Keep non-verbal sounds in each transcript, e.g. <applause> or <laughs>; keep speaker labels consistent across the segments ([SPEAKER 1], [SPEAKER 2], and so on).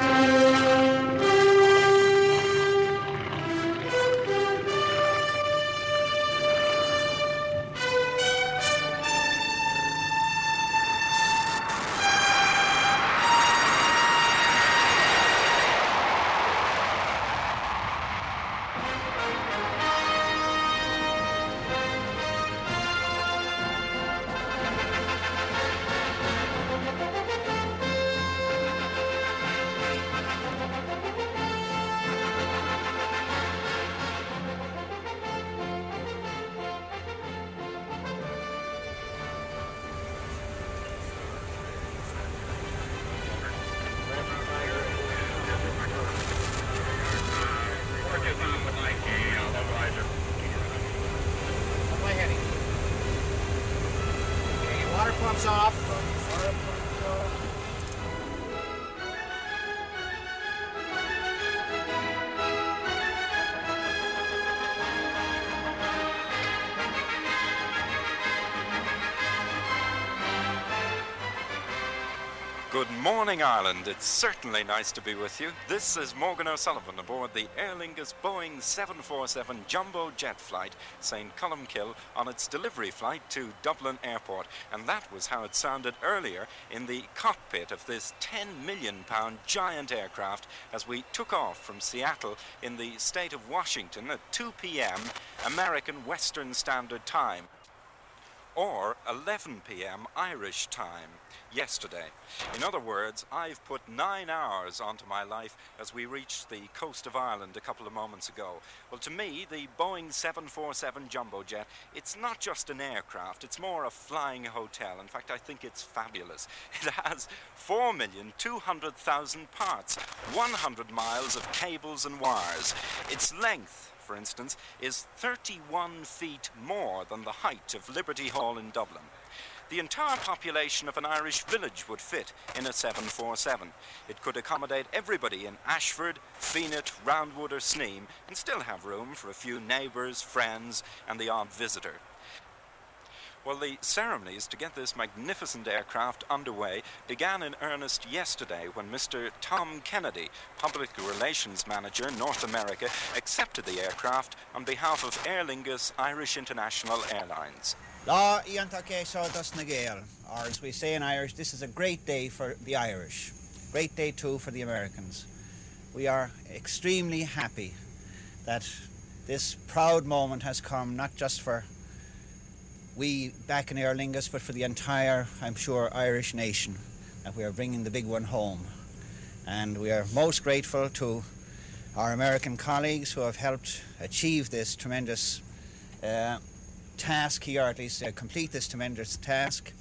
[SPEAKER 1] Am
[SPEAKER 2] morning, Ireland. It's certainly nice to be with you. This is Morgan O'Sullivan aboard the Aer Lingus Boeing 747 jumbo jet flight St. Colmcille on its delivery flight to Dublin Airport. And that was how it sounded earlier in the cockpit of this 10 million pound giant aircraft as we took off from Seattle in the state of Washington at 2 p.m. American Western Standard Time or 11 p.m. Irish time yesterday. In other words, I've put nine hours onto my life as we reached the coast of Ireland a couple of moments ago. Well, to me, the Boeing 747 jumbo jet, it's not just an aircraft, it's more a flying hotel. In fact, I think it's fabulous. <laughs> It has 4,200,000 parts, 100 miles of cables and wires. Its length, for instance, is 31 feet more than the height of Liberty Hall in Dublin. The entire population of an Irish village would fit in a 747. It could accommodate everybody in Ashford, Fenit, Roundwood, or Sneem and still have room for a few neighbours, friends, and the odd visitor. Well, the ceremonies to get this magnificent aircraft underway began in earnest yesterday when Mr. Tom Kennedy, Public Relations Manager, North America, accepted the aircraft on behalf of Aer Lingus Irish International Airlines.
[SPEAKER 1] Gael, or as we say in Irish, this is a great day for the Irish. Great day too for the Americans. We are extremely happy that this proud moment has come not just for we back in Aer Lingus, but for the entire, I'm sure, Irish nation, that we are bringing the big one home. And we are most grateful to our American colleagues who have helped achieve this tremendous uh, task here, or at least uh, complete this tremendous task.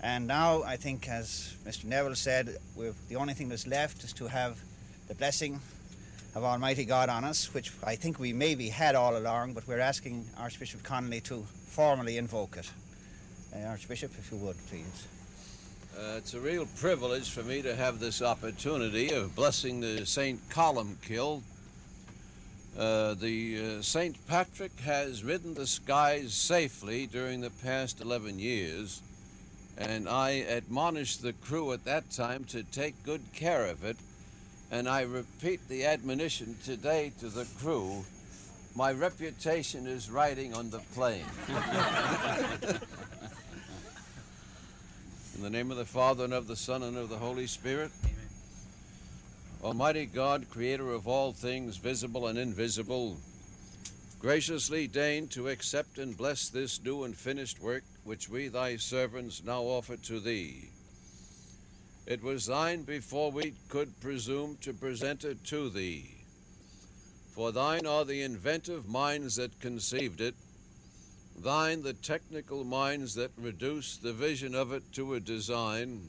[SPEAKER 1] And now, I think, as Mr. Neville said, the only thing that's left is to have the blessing of Almighty God on us, which I think we maybe had all along, but we're asking Archbishop Connolly to formally invoke it. Uh, Archbishop, if you would, please.
[SPEAKER 3] Uh, it's a real privilege for me to have this opportunity of blessing the St. Colmcille. Uh, the uh, St. Patrick has ridden the skies safely during the past 11 years, and I admonished the crew at that time to take good care of it. And I repeat the admonition today to the crew my reputation is riding on the plane. <laughs> In the name of the Father, and of the Son, and of the Holy Spirit. Almighty God, creator of all things visible and invisible, graciously deign to accept and bless this new and finished work which we, thy servants, now offer to thee. It was thine before we could presume to present it to thee. For thine are the inventive minds that conceived it, thine the technical minds that reduced the vision of it to a design,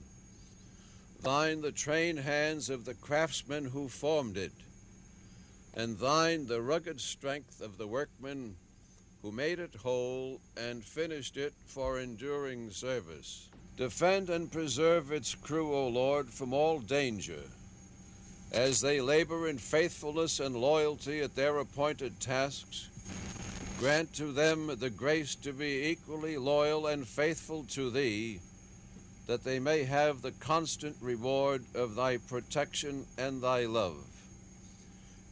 [SPEAKER 3] thine the trained hands of the craftsmen who formed it, and thine the rugged strength of the workmen who made it whole and finished it for enduring service. Defend and preserve its crew, O Lord, from all danger, as they labor in faithfulness and loyalty at their appointed tasks. Grant to them the grace to be equally loyal and faithful to Thee, that they may have the constant reward of Thy protection and Thy love.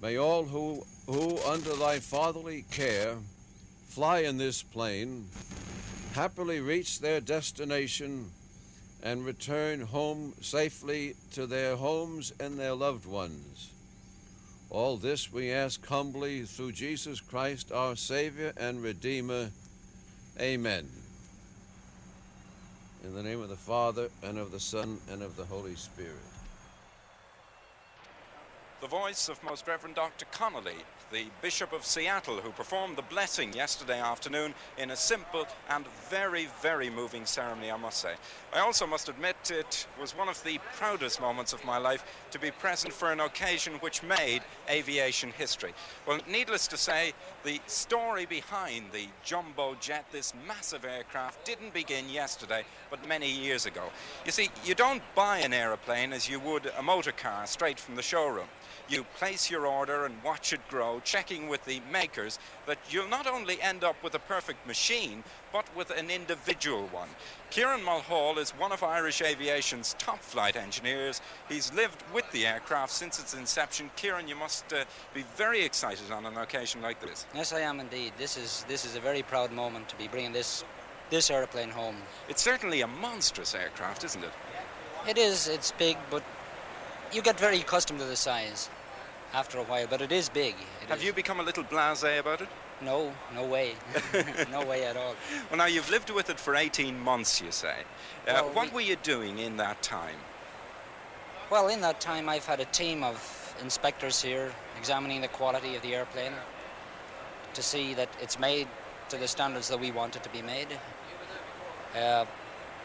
[SPEAKER 3] May all who, who under Thy fatherly care fly in this plane happily reach their destination and return home safely to their homes and their loved ones. All this we ask humbly through Jesus Christ, our Savior and Redeemer. Amen. In the name of the Father, and of the Son, and of the Holy Spirit.
[SPEAKER 2] The voice of Most Reverend Dr. Connolly, the Bishop of Seattle, who performed the blessing yesterday afternoon in a simple and very, very moving ceremony, I must say. I also must admit it was one of the proudest moments of my life to be present for an occasion which made aviation history. Well, needless to say, the story behind the jumbo jet, this massive aircraft, didn't begin yesterday, but many years ago. You see, you don't buy an aeroplane as you would a motor car straight from the showroom. You place your order and watch it grow, checking with the makers that you'll not only end up with a perfect machine, but with an individual one. Kieran Mulhall is one of Irish aviation's top flight engineers. He's lived with the aircraft since its inception. Kieran, you must uh, be very excited on an occasion like this.
[SPEAKER 4] Yes, I am indeed. This is this is a very proud moment to be bringing this this airplane home.
[SPEAKER 2] It's certainly a monstrous aircraft, isn't it?
[SPEAKER 4] It is. It's big, but you get very accustomed to the size after a while. But it is big. It
[SPEAKER 2] Have
[SPEAKER 4] is.
[SPEAKER 2] you become a little blasé about it?
[SPEAKER 4] No, no way, <laughs> no way at all. <laughs>
[SPEAKER 2] Well, now you've lived with it for 18 months, you say. Uh,
[SPEAKER 4] Well,
[SPEAKER 2] what
[SPEAKER 4] we-
[SPEAKER 2] were you doing in that time?
[SPEAKER 4] Well, in that time, I've had a team of inspectors here examining the quality of the airplane to see that it's made to the standards that we want it to be made, uh,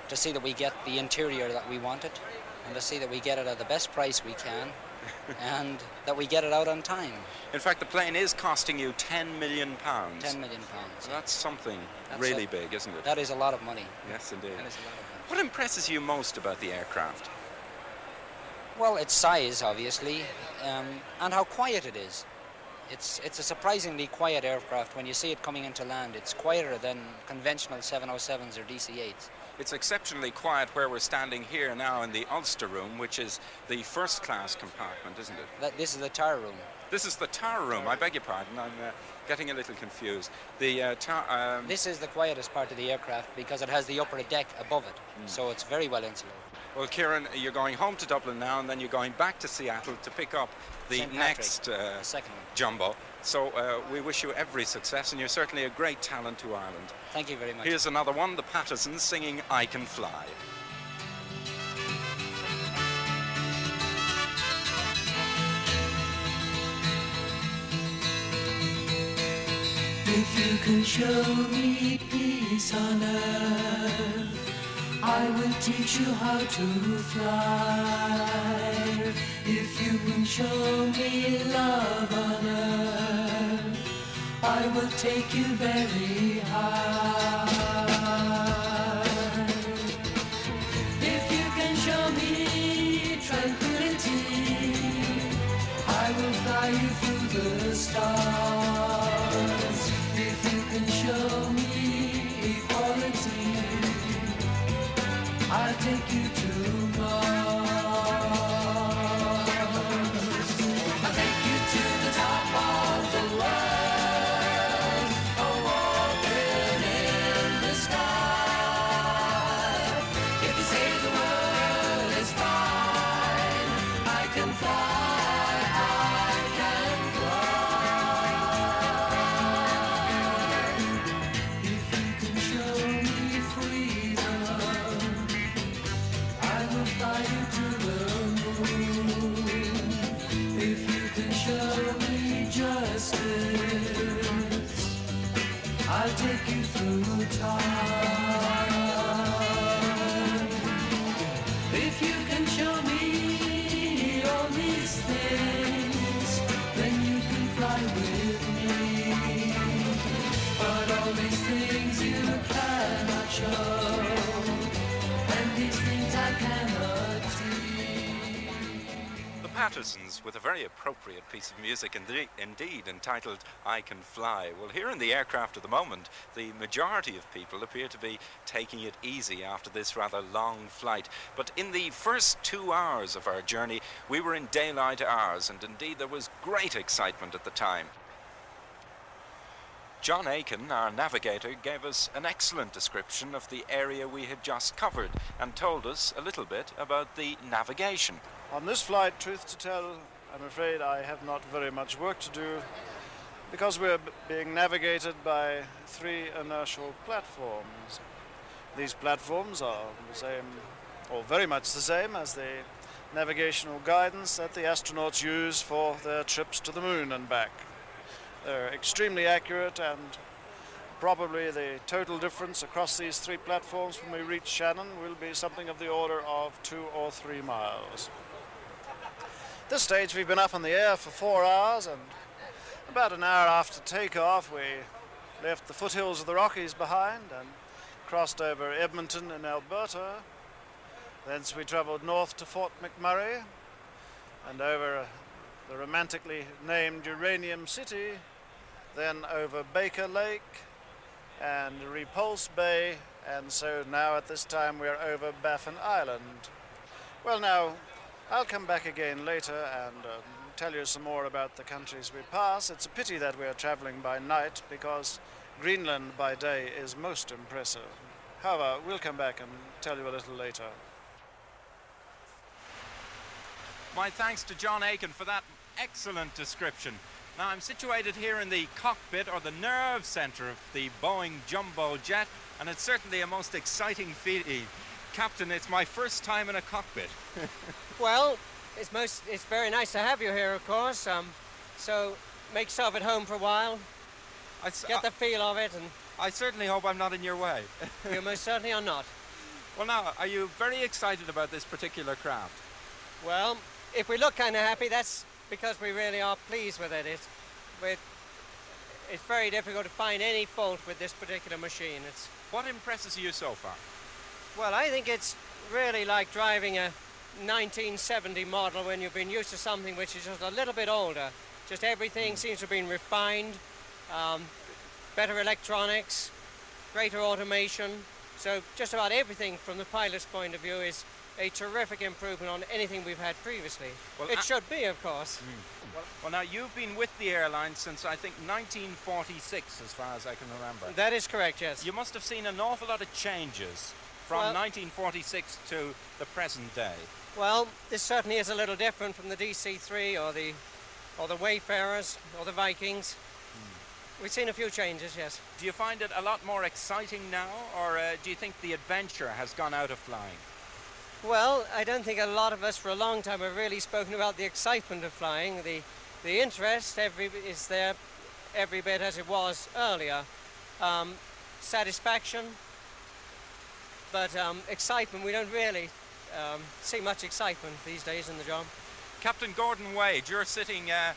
[SPEAKER 4] to see that we get the interior that we want it, and to see that we get it at the best price we can, <laughs> and that we get it out on time.
[SPEAKER 2] In fact, the plane is costing you 10 million pounds.
[SPEAKER 4] 10 million pounds.
[SPEAKER 2] So that's something
[SPEAKER 4] That's
[SPEAKER 2] really
[SPEAKER 4] a-
[SPEAKER 2] big, isn't it?
[SPEAKER 4] That is a lot of money.
[SPEAKER 2] yes, indeed.
[SPEAKER 4] That is a lot of money.
[SPEAKER 2] What impresses you most about the aircraft?
[SPEAKER 4] Well, its size, obviously, um, and how quiet it is. It's, it's a surprisingly quiet aircraft. When you see it coming into land, it's quieter than conventional 707s or DC-8s.
[SPEAKER 2] It's exceptionally quiet where we're standing here now in the Ulster room, which is the first class compartment, isn't it?
[SPEAKER 4] That, this is the tower room.
[SPEAKER 2] This is the tower room. I beg your pardon. I'm uh, getting a little confused. The uh. Um,
[SPEAKER 4] This is the quietest part of the aircraft because it has the upper deck above it, so it's very well insulated.
[SPEAKER 2] well, Kieran, you're going home to Dublin now, and then you're going back to Seattle to pick up the next uh,
[SPEAKER 4] the second one.
[SPEAKER 2] jumbo. So uh, we wish you every success, and you're certainly a great talent to Ireland.
[SPEAKER 4] Thank you very much.
[SPEAKER 2] Here's another one, the Pattersons singing "I Can Fly."
[SPEAKER 5] If you can show me peace on earth, I will teach you how to fly. If you can show me love on earth, I will take you very high.
[SPEAKER 2] Pattersons with a very appropriate piece of music indeed entitled I Can Fly. Well, here in the aircraft at the moment, the majority of people appear to be taking it easy after this rather long flight. But in the first two hours of our journey, we were in daylight hours, and indeed there was great excitement at the time. John Aiken, our navigator, gave us an excellent description of the area we had just covered and told us a little bit about the navigation.
[SPEAKER 6] On this flight, truth to tell, I'm afraid I have not very much work to do because we're being navigated by three inertial platforms. These platforms are the same, or very much the same, as the navigational guidance that the astronauts use for their trips to the moon and back. They're extremely accurate and probably the total difference across these three platforms when we reach Shannon will be something of the order of two or three miles. At this stage we've been up in the air for four hours and about an hour after takeoff we left the foothills of the Rockies behind and crossed over Edmonton in Alberta. Thence we travelled north to Fort McMurray and over uh, the romantically named Uranium City, then over Baker Lake and Repulse Bay, and so now at this time we're over Baffin Island. Well, now I'll come back again later and um, tell you some more about the countries we pass. It's a pity that we're traveling by night because Greenland by day is most impressive. However, we'll come back and tell you a little later.
[SPEAKER 2] My thanks to John Aiken for that excellent description. Now, I'm situated here in the cockpit or the nerve center of the Boeing Jumbo Jet, and it's certainly a most exciting feeling. Captain, it's my first time in a cockpit. <laughs>
[SPEAKER 7] Well, it's most it's very nice to have you here, of course. Um, so make yourself at home for a while,
[SPEAKER 2] I,
[SPEAKER 7] get the feel of it, and
[SPEAKER 2] I- I certainly hope I'm not in your way. <laughs>
[SPEAKER 7] you most certainly are not.
[SPEAKER 2] well, now, are you very excited about this particular craft?
[SPEAKER 7] Well, if we look kind of happy, that's because we really are pleased with it. It's, with, it's very difficult to find any fault with this particular machine. It's
[SPEAKER 2] What impresses you so far?
[SPEAKER 7] Well, I think it's really like driving a 1970 model when you've been used to something which is just a little bit older. Just everything seems to have been refined, um, better electronics, greater automation. So just about everything from the pilot's point of view is a terrific improvement on anything we've had previously.
[SPEAKER 2] Well,
[SPEAKER 7] it
[SPEAKER 2] I-
[SPEAKER 7] should be, of course.
[SPEAKER 2] Well, now, you've been with the airline since I think 1946, as far as I can remember.
[SPEAKER 7] That is correct, yes.
[SPEAKER 2] You must have seen an awful lot of changes from
[SPEAKER 7] Well-
[SPEAKER 2] 1946 to the present day.
[SPEAKER 7] Well, this certainly is a little different from the DC-3 or the or the Wayfarers or the Vikings. We've seen a few changes, yes.
[SPEAKER 2] Do you find it a lot more exciting now, or uh, do you think the adventure has gone out of flying?
[SPEAKER 7] Well, I don't think a lot of us for a long time have really spoken about the excitement of flying. The the interest every is there every bit as it was earlier. Um, satisfaction, but um, excitement we don't really um, see much excitement these days in the job.
[SPEAKER 2] Captain Gordon Wade, you're sitting uh,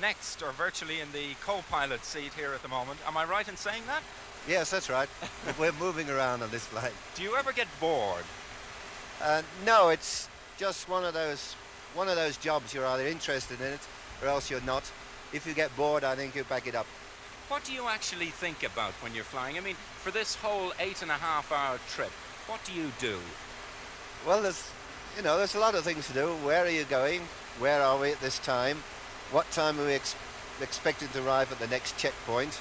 [SPEAKER 2] next or virtually in the co-pilot seat here at the moment. Am I right in saying that?
[SPEAKER 8] Yes, that's right. <laughs> We're moving around on this flight.
[SPEAKER 2] Do you ever get bored?
[SPEAKER 8] Uh, no, it's just one of those one of those jobs. You're either interested in it or else you're not. If you get bored, I think you back it up.
[SPEAKER 2] What do you actually think about when you're flying? I mean, for this whole eight and a half hour trip, what do you do?
[SPEAKER 8] Well, there's you know there's a lot of things to do. Where are you going? Where are we at this time? What time are we ex- expected to arrive at the next checkpoint?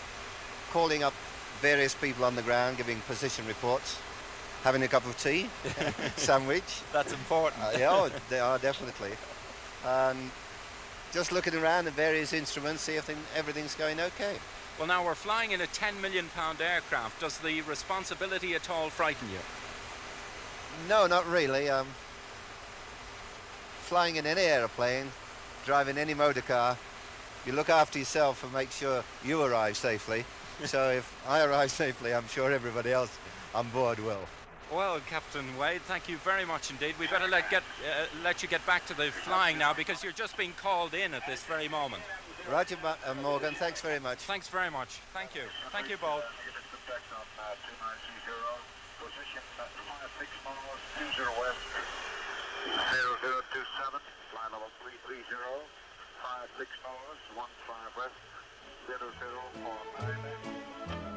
[SPEAKER 8] Calling up various people on the ground, giving position reports, having a cup of tea, <laughs> sandwich.
[SPEAKER 2] That's important.
[SPEAKER 8] Uh, yeah, oh, they are definitely. And just looking around at various instruments, see if thing, everything's going okay.
[SPEAKER 2] Well, now we're flying in a 10 million pound aircraft. Does the responsibility at all frighten you?
[SPEAKER 8] No, not really. Um, flying in any aeroplane, driving any motor car, you look after yourself and make sure you arrive safely. <laughs> so if I arrive safely, I'm sure everybody else on board will.
[SPEAKER 2] Well, Captain Wade, thank you very much indeed. We better let get uh, let you get back to the flying now because you're just being called in at this very moment.
[SPEAKER 8] Roger, Ma- uh, Morgan. Thanks very much.
[SPEAKER 2] Thanks very much. Thank you. Thank you both.
[SPEAKER 9] Position at 5, 6 miles, 20 west, 027, flight level 330, 56 dollars, 15 west, 0049.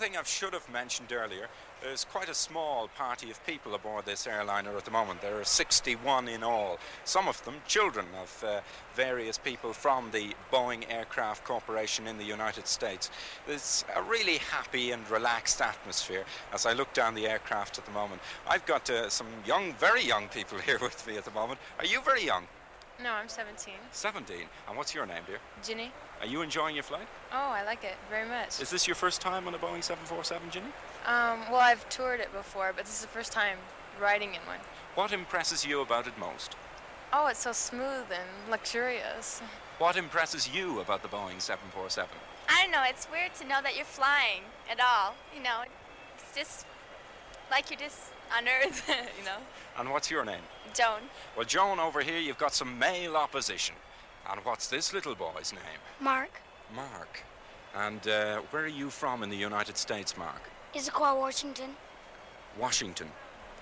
[SPEAKER 2] Thing I should have mentioned earlier, there's quite a small party of people aboard this airliner at the moment. There are 61 in all, some of them children of uh, various people from the Boeing Aircraft Corporation in the United States. There's a really happy and relaxed atmosphere as I look down the aircraft at the moment. I've got uh, some young, very young people <laughs> here with me at the moment. Are you very young?
[SPEAKER 10] No, I'm 17.
[SPEAKER 2] 17. And what's your name, dear?
[SPEAKER 10] Ginny?
[SPEAKER 2] Are you enjoying your flight?
[SPEAKER 10] Oh, I like it very much.
[SPEAKER 2] Is this your first time on a Boeing 747, Ginny?
[SPEAKER 10] Um, well, I've toured it before, but this is the first time riding in one.
[SPEAKER 2] What impresses you about it most?
[SPEAKER 10] Oh, it's so smooth and luxurious. <laughs>
[SPEAKER 2] What impresses you about the Boeing 747?
[SPEAKER 11] I don't know, it's weird to know that you're flying at all. You know, it's just like you're just on Earth, <laughs> you know.
[SPEAKER 2] And what's your name?
[SPEAKER 11] Joan.
[SPEAKER 2] Well, Joan, over here you've got some male opposition. And what's this little boy's name?
[SPEAKER 12] Mark.
[SPEAKER 2] Mark. And uh, where are you from in the United States, Mark?
[SPEAKER 12] Issaquah, Washington.
[SPEAKER 2] Washington,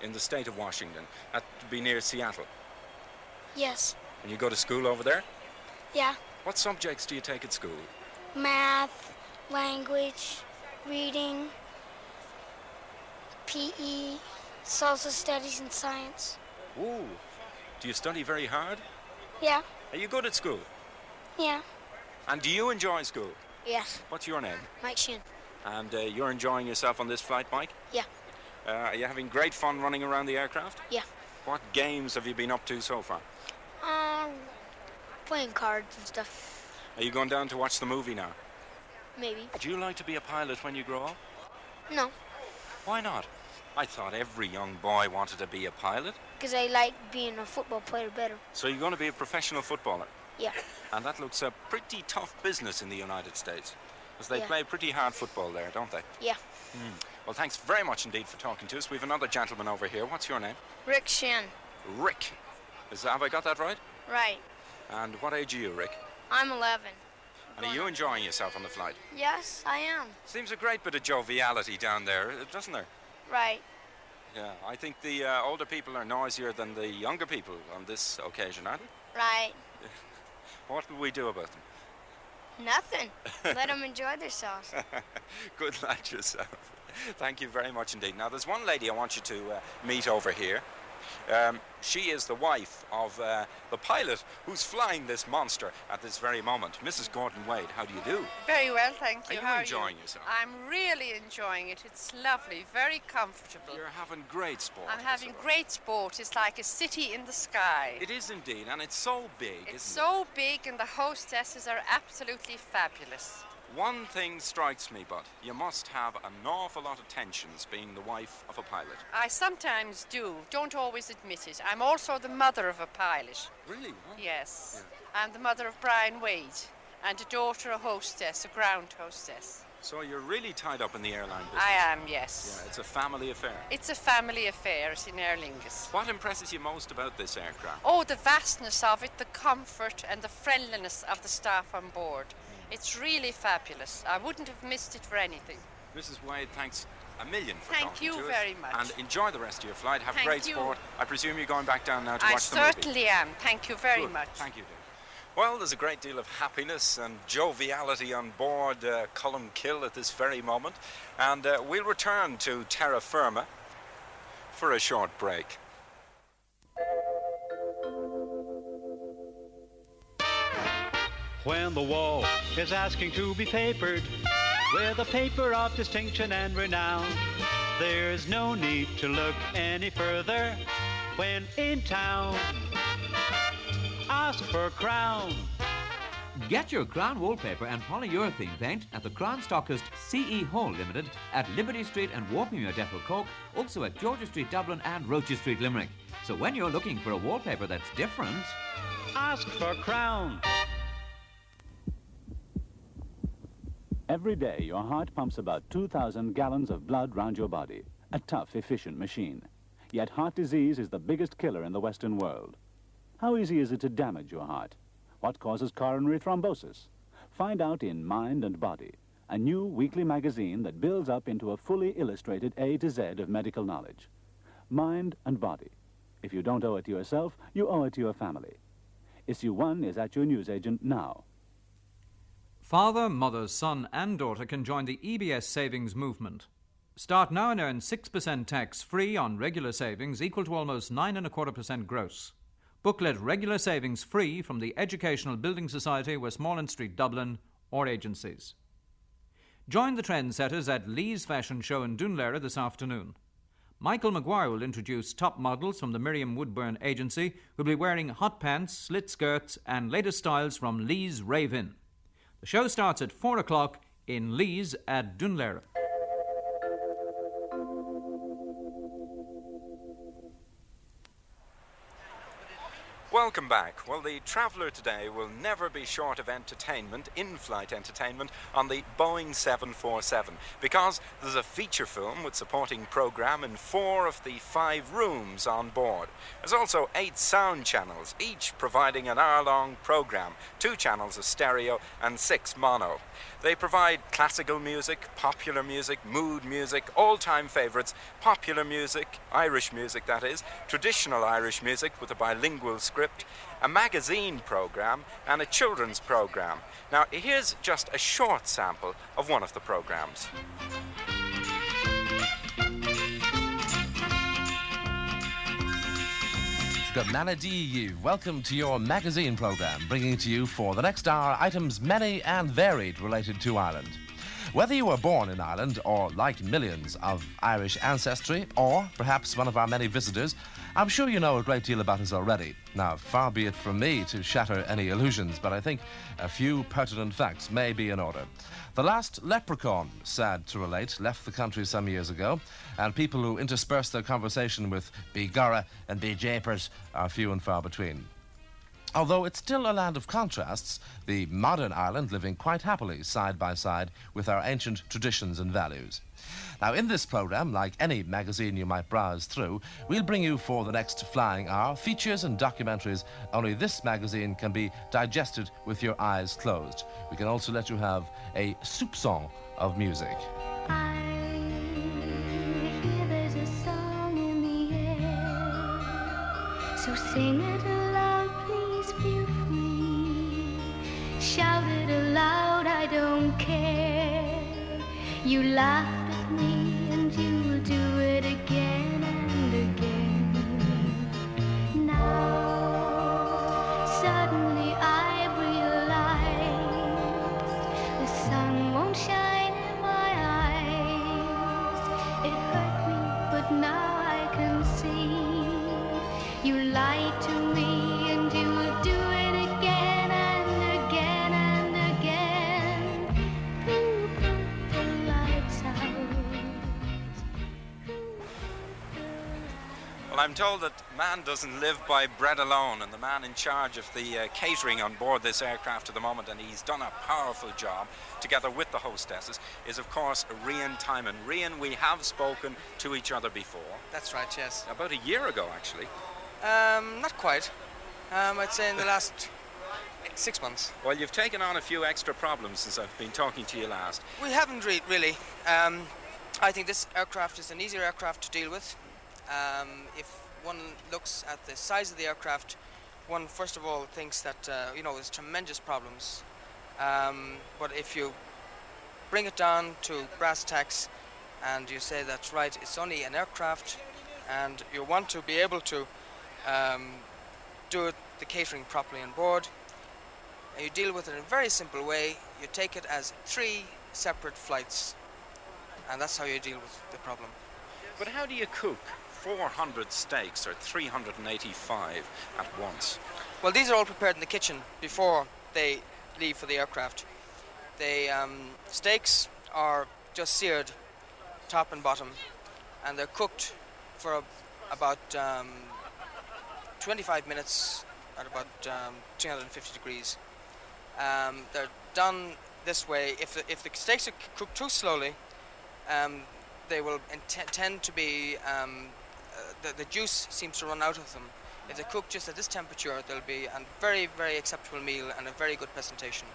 [SPEAKER 2] in the state of Washington. That would be near Seattle.
[SPEAKER 12] Yes.
[SPEAKER 2] And you go to school over there?
[SPEAKER 12] Yeah.
[SPEAKER 2] What subjects do you take at school?
[SPEAKER 12] Math, language, reading, PE, social studies, and science.
[SPEAKER 2] Ooh. Do you study very hard?
[SPEAKER 12] Yeah.
[SPEAKER 2] Are you good at school?
[SPEAKER 12] Yeah.
[SPEAKER 2] And do you enjoy school?
[SPEAKER 12] Yes.
[SPEAKER 2] What's your name?
[SPEAKER 12] Mike Shin.
[SPEAKER 2] And uh, you're enjoying yourself on this flight, Mike?
[SPEAKER 12] Yeah.
[SPEAKER 2] Uh, are you having great fun running around the aircraft?
[SPEAKER 12] Yeah.
[SPEAKER 2] What games have you been up to so far?
[SPEAKER 12] Um, playing cards and stuff.
[SPEAKER 2] Are you going down to watch the movie now?
[SPEAKER 12] Maybe.
[SPEAKER 2] Would you like to be a pilot when you grow up?
[SPEAKER 12] No,
[SPEAKER 2] Why not? I thought every young boy wanted to be a pilot.
[SPEAKER 12] Because I like being a football player better.
[SPEAKER 2] So you're going to be a professional footballer.
[SPEAKER 12] Yeah.
[SPEAKER 2] And that looks a pretty tough business in the United States. Because they
[SPEAKER 12] Yeah.
[SPEAKER 2] play pretty hard football there, don't they?
[SPEAKER 12] Yeah.
[SPEAKER 2] Hmm. Well, thanks very much indeed for talking to us. We've another gentleman over here. What's your name?
[SPEAKER 11] Rick Shin.
[SPEAKER 2] Rick. Is, have I got that right?
[SPEAKER 11] Right.
[SPEAKER 2] And what age are you, Rick?
[SPEAKER 11] I'm 11.
[SPEAKER 2] And are you enjoying yourself on the flight?
[SPEAKER 11] Yes, I am.
[SPEAKER 2] Seems a great bit of joviality down there, uh, doesn't there?
[SPEAKER 11] Right.
[SPEAKER 2] Yeah, I think the uh, older people are noisier than the younger people on this occasion, aren't they?
[SPEAKER 11] Right. <laughs>
[SPEAKER 2] What will we do about them?
[SPEAKER 12] Nothing. <laughs> Let them enjoy themselves. <laughs>
[SPEAKER 2] Good lad yourself. Thank you very much indeed. Now, there's one lady I want you to uh, meet over here. Um, she is the wife of uh, the pilot who's flying this monster at this very moment. Mrs. Gordon Wade, how do you do?
[SPEAKER 13] Very well, thank you.
[SPEAKER 2] Are you
[SPEAKER 13] How
[SPEAKER 2] enjoying
[SPEAKER 13] you?
[SPEAKER 2] yourself?
[SPEAKER 13] I'm really enjoying it. It's lovely, very comfortable.
[SPEAKER 2] You're having great sport.
[SPEAKER 13] I'm having great sport. It's like a city in the sky.
[SPEAKER 2] It is indeed, and it's so big,
[SPEAKER 13] It's so big, and the hostesses are absolutely fabulous.
[SPEAKER 2] One thing strikes me, but you must have an awful lot of tensions being the wife of a pilot.
[SPEAKER 13] I sometimes do, don't always admit it. I'm also the mother of a pilot.
[SPEAKER 2] Really?
[SPEAKER 13] Yes. I'm the mother of Brian Wade, and a daughter, a hostess, a ground hostess.
[SPEAKER 2] So you're really tied up in the airline business.
[SPEAKER 13] I am, yes.
[SPEAKER 2] Yeah, it's a family affair.
[SPEAKER 13] It's a family affair it's in Aer Lingus.
[SPEAKER 2] What impresses you most about this aircraft?
[SPEAKER 13] Oh, the vastness of it, the comfort and the friendliness of the staff on board. It's really fabulous. I wouldn't have missed it for anything.
[SPEAKER 2] Mrs. Wade, thanks a million for
[SPEAKER 13] Thank you very much.
[SPEAKER 2] And enjoy the rest of your flight. Have
[SPEAKER 13] Thank
[SPEAKER 2] great
[SPEAKER 13] you.
[SPEAKER 2] sport. I presume you're going back down now to
[SPEAKER 13] I
[SPEAKER 2] watch the movie.
[SPEAKER 13] I certainly am. Thank you very
[SPEAKER 2] Good.
[SPEAKER 13] much.
[SPEAKER 2] Thank you, dear. Well, there's a great deal of happiness and joviality on board uh, Colmcille at this very moment. And uh, we'll return to terra firma for a short break.
[SPEAKER 14] When the wall is asking to be papered with a paper of distinction and renown, there's no need to look any further when in town. Ask for Crown.
[SPEAKER 15] Get your Crown wallpaper and polyurethane paint at the Crown stockist CE Hall Limited at Liberty Street and Warpmere Depot Cork, also at Georgia Street Dublin and Roches Street Limerick. So when you're looking for a wallpaper that's different,
[SPEAKER 14] Ask for Crown.
[SPEAKER 16] Every day, your heart pumps about 2,000 gallons of blood round your body. A tough, efficient machine. Yet heart disease is the biggest killer in the Western world. How easy is it to damage your heart? What causes coronary thrombosis? Find out in Mind and Body, a new weekly magazine that builds up into a fully illustrated A to Z of medical knowledge. Mind and Body. If you don't owe it to yourself, you owe it to your family. Issue 1 is at your newsagent now.
[SPEAKER 17] Father, mother, son, and daughter can join the EBS savings movement. Start now and earn 6% tax free on regular savings equal to almost 9.25% gross. Booklet regular savings free from the Educational Building Society, Westmoreland Street, Dublin, or agencies. Join the trendsetters at Lee's Fashion Show in Dún Laoghaire this afternoon. Michael Maguire will introduce top models from the Miriam Woodburn agency who'll be wearing hot pants, slit skirts, and latest styles from Lee's Rave In. The show starts at 4 o'clock in Lee's at Dún Laoghaire.
[SPEAKER 2] Welcome back. Well, the traveller today will never be short of entertainment, in flight entertainment, on the Boeing 747 because there's a feature film with supporting programme in four of the five rooms on board. There's also eight sound channels, each providing an hour long programme, two channels of stereo and six mono. They provide classical music, popular music, mood music, all time favourites, popular music, Irish music that is, traditional Irish music with a bilingual script, a magazine programme, and a children's programme. Now, here's just a short sample of one of the programmes.
[SPEAKER 18] Good EU. Welcome to your magazine programme, bringing to you for the next hour items many and varied related to Ireland. Whether you were born in Ireland or, like millions, of Irish ancestry, or perhaps one of our many visitors, I'm sure you know a great deal about us already. Now, far be it from me to shatter any illusions, but I think a few pertinent facts may be in order. The last leprechaun, sad to relate, left the country some years ago, and people who intersperse their conversation with begorra and be japers are few and far between. Although it's still a land of contrasts, the modern Ireland living quite happily side by side with our ancient traditions and values. Now, in this programme, like any magazine you might browse through, we'll bring you for the next flying hour features and documentaries only this magazine can be digested with your eyes closed. We can also let you have a soupçon of music.
[SPEAKER 19] So sing it shouted aloud, I don't care. You laughed at me.
[SPEAKER 2] I'm told that man doesn't live by bread alone, and the man in charge of the uh, catering on board this aircraft at the moment, and he's done a powerful job together with the hostesses, is of course Rian Timon. Rian, we have spoken to each other before.
[SPEAKER 20] That's right, yes.
[SPEAKER 2] About a year ago, actually.
[SPEAKER 20] Um, not quite. Um, I'd say in the last six months.
[SPEAKER 2] Well, you've taken on a few extra problems since I've been talking to you last.
[SPEAKER 20] We haven't re- really. Um, I think this aircraft is an easier aircraft to deal with. Um, if one looks at the size of the aircraft, one first of all thinks that uh, you know there's tremendous problems. Um, but if you bring it down to brass tacks, and you say that's right, it's only an aircraft, and you want to be able to um, do it, the catering properly on board, and you deal with it in a very simple way. You take it as three separate flights, and that's how you deal with the problem.
[SPEAKER 2] But how do you cook 400 steaks or 385 at once?
[SPEAKER 20] Well, these are all prepared in the kitchen before they leave for the aircraft. The um, steaks are just seared, top and bottom, and they're cooked for a, about um, 25 minutes at about um, 350 degrees. Um, they're done this way. If the, if the steaks are cooked too slowly, um, they will tend to be um, the, the juice seems to run out of them. If they cook just at this temperature, they'll be a very, very acceptable meal and a very good presentation.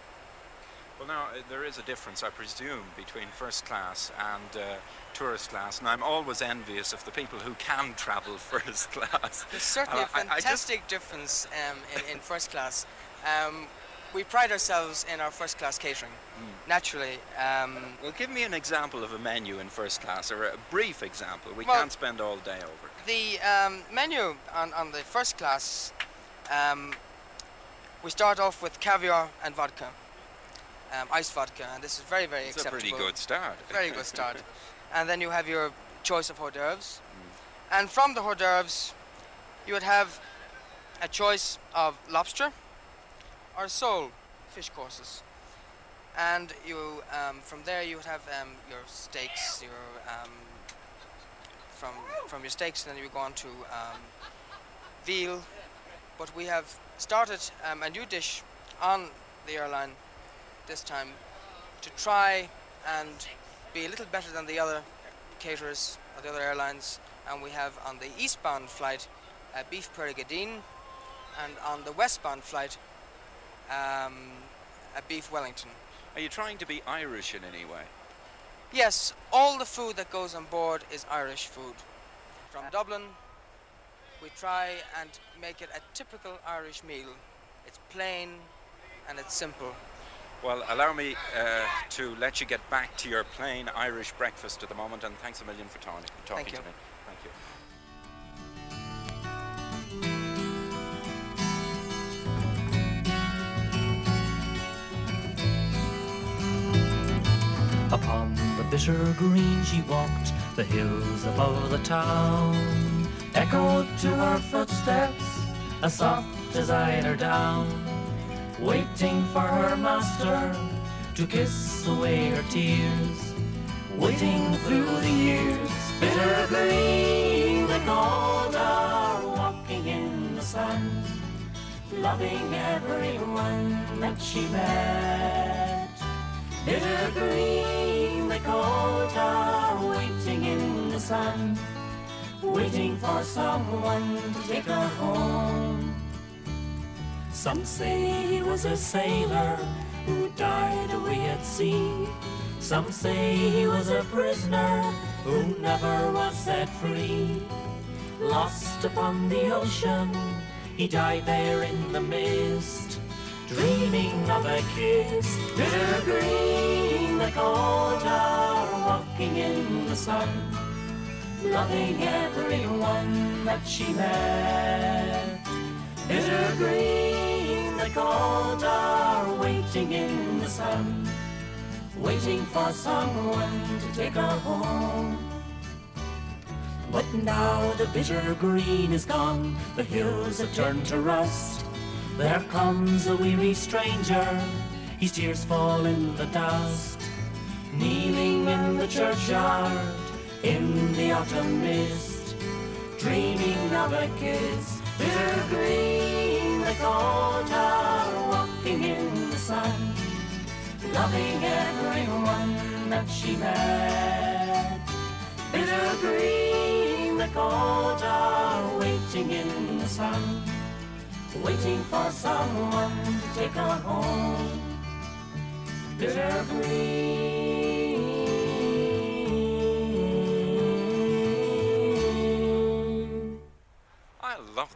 [SPEAKER 2] Well, now, uh, there is a difference, I presume, between first class and uh, tourist class, and I'm always envious of the people who can travel <laughs> first class.
[SPEAKER 20] There's certainly
[SPEAKER 2] Uh,
[SPEAKER 20] a
[SPEAKER 2] I- I just-
[SPEAKER 20] fantastic difference um, in, in first class. Um, we pride ourselves in our first class catering. Naturally, um,
[SPEAKER 2] well, give me an example of a menu in first class, or a brief example. We
[SPEAKER 20] Well-
[SPEAKER 2] can't spend all day over it.
[SPEAKER 20] The um, menu on, on the first class, um, we start off with caviar and vodka, um, iced vodka, and this is very, very
[SPEAKER 2] It's a
[SPEAKER 20] acceptable.
[SPEAKER 2] pretty good start.
[SPEAKER 20] Very good start. <laughs> and then you have your choice of hors d'oeuvres.
[SPEAKER 2] Mm.
[SPEAKER 20] And from the hors d'oeuvres, you would have a choice of lobster or sole fish courses. And you, um, from there, you would have um, your steaks, your um, from from your steaks, and then you go on to um, veal. But we have started um, a new dish on the airline this time to try and be a little better than the other caterers or the other airlines. And we have on the eastbound flight a beef périgourdine, and on the westbound flight um, a beef Wellington.
[SPEAKER 2] Are you trying to be Irish in any way?
[SPEAKER 20] Yes, all the food that goes on board is Irish food. From Dublin, we try and make it a typical Irish meal. It's plain and it's simple.
[SPEAKER 2] Well, allow me uh, to let you get back to your plain Irish breakfast at the moment, and thanks a million for talking, talking
[SPEAKER 20] Thank
[SPEAKER 2] to
[SPEAKER 20] you.
[SPEAKER 2] me. Thank you.
[SPEAKER 5] Upon the bitter green she walked, the hills above the town echoed to her footsteps, as soft eider down, waiting for her master to kiss away her tears, waiting through the years. Bitter green, they called her, walking in the sun, loving everyone that she met. Bitter green, her, waiting in the sun, waiting for someone to take her home. Some say he was a sailor who died away at sea. Some say he was a prisoner who never was set free. Lost upon the ocean, he died there in the mist, dreaming of a kiss. Bitter green, called her, walking in the sun, loving everyone that she met. Bitter green, called her, waiting in the sun, waiting for someone to take her home. But now the bitter green is gone, the hills have turned to rust. There comes a weary stranger, his tears fall in the dust. Kneeling in the churchyard, in the autumn mist, dreaming of a kiss. Bitter green, the her, walking in the sun, loving everyone that she met. Bitter green, the her, waiting in the sun waiting for someone to take her home. Bitter green.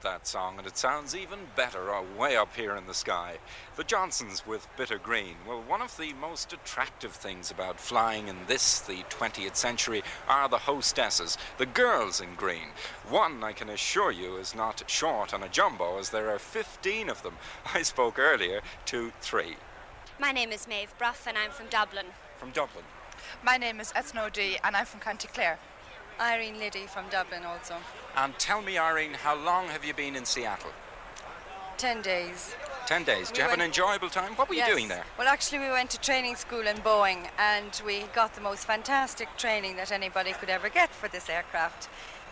[SPEAKER 2] That song, and it sounds even better uh, way up here in the sky. The Johnstons with Bitter Green. Well, one of the most attractive things about flying in this, the 20th century, are the hostesses, the girls in green. One, I can assure you, is not short on a jumbo, as there are 15 of them. <laughs> I spoke earlier to three.
[SPEAKER 21] My name is Maeve Bruff, and I'm from Dublin.
[SPEAKER 2] From Dublin.
[SPEAKER 22] My name is Ethna O'Dea, and I'm from County Clare.
[SPEAKER 23] Irene Liddy from Dublin also.
[SPEAKER 2] And tell me, Irene, how long have you been in Seattle?
[SPEAKER 23] Ten days.
[SPEAKER 2] Ten days. Do
[SPEAKER 23] We
[SPEAKER 2] you have an enjoyable time? What were you doing there?
[SPEAKER 23] Well, actually, we went to training school in Boeing and we got the most fantastic training that anybody could ever get for this aircraft.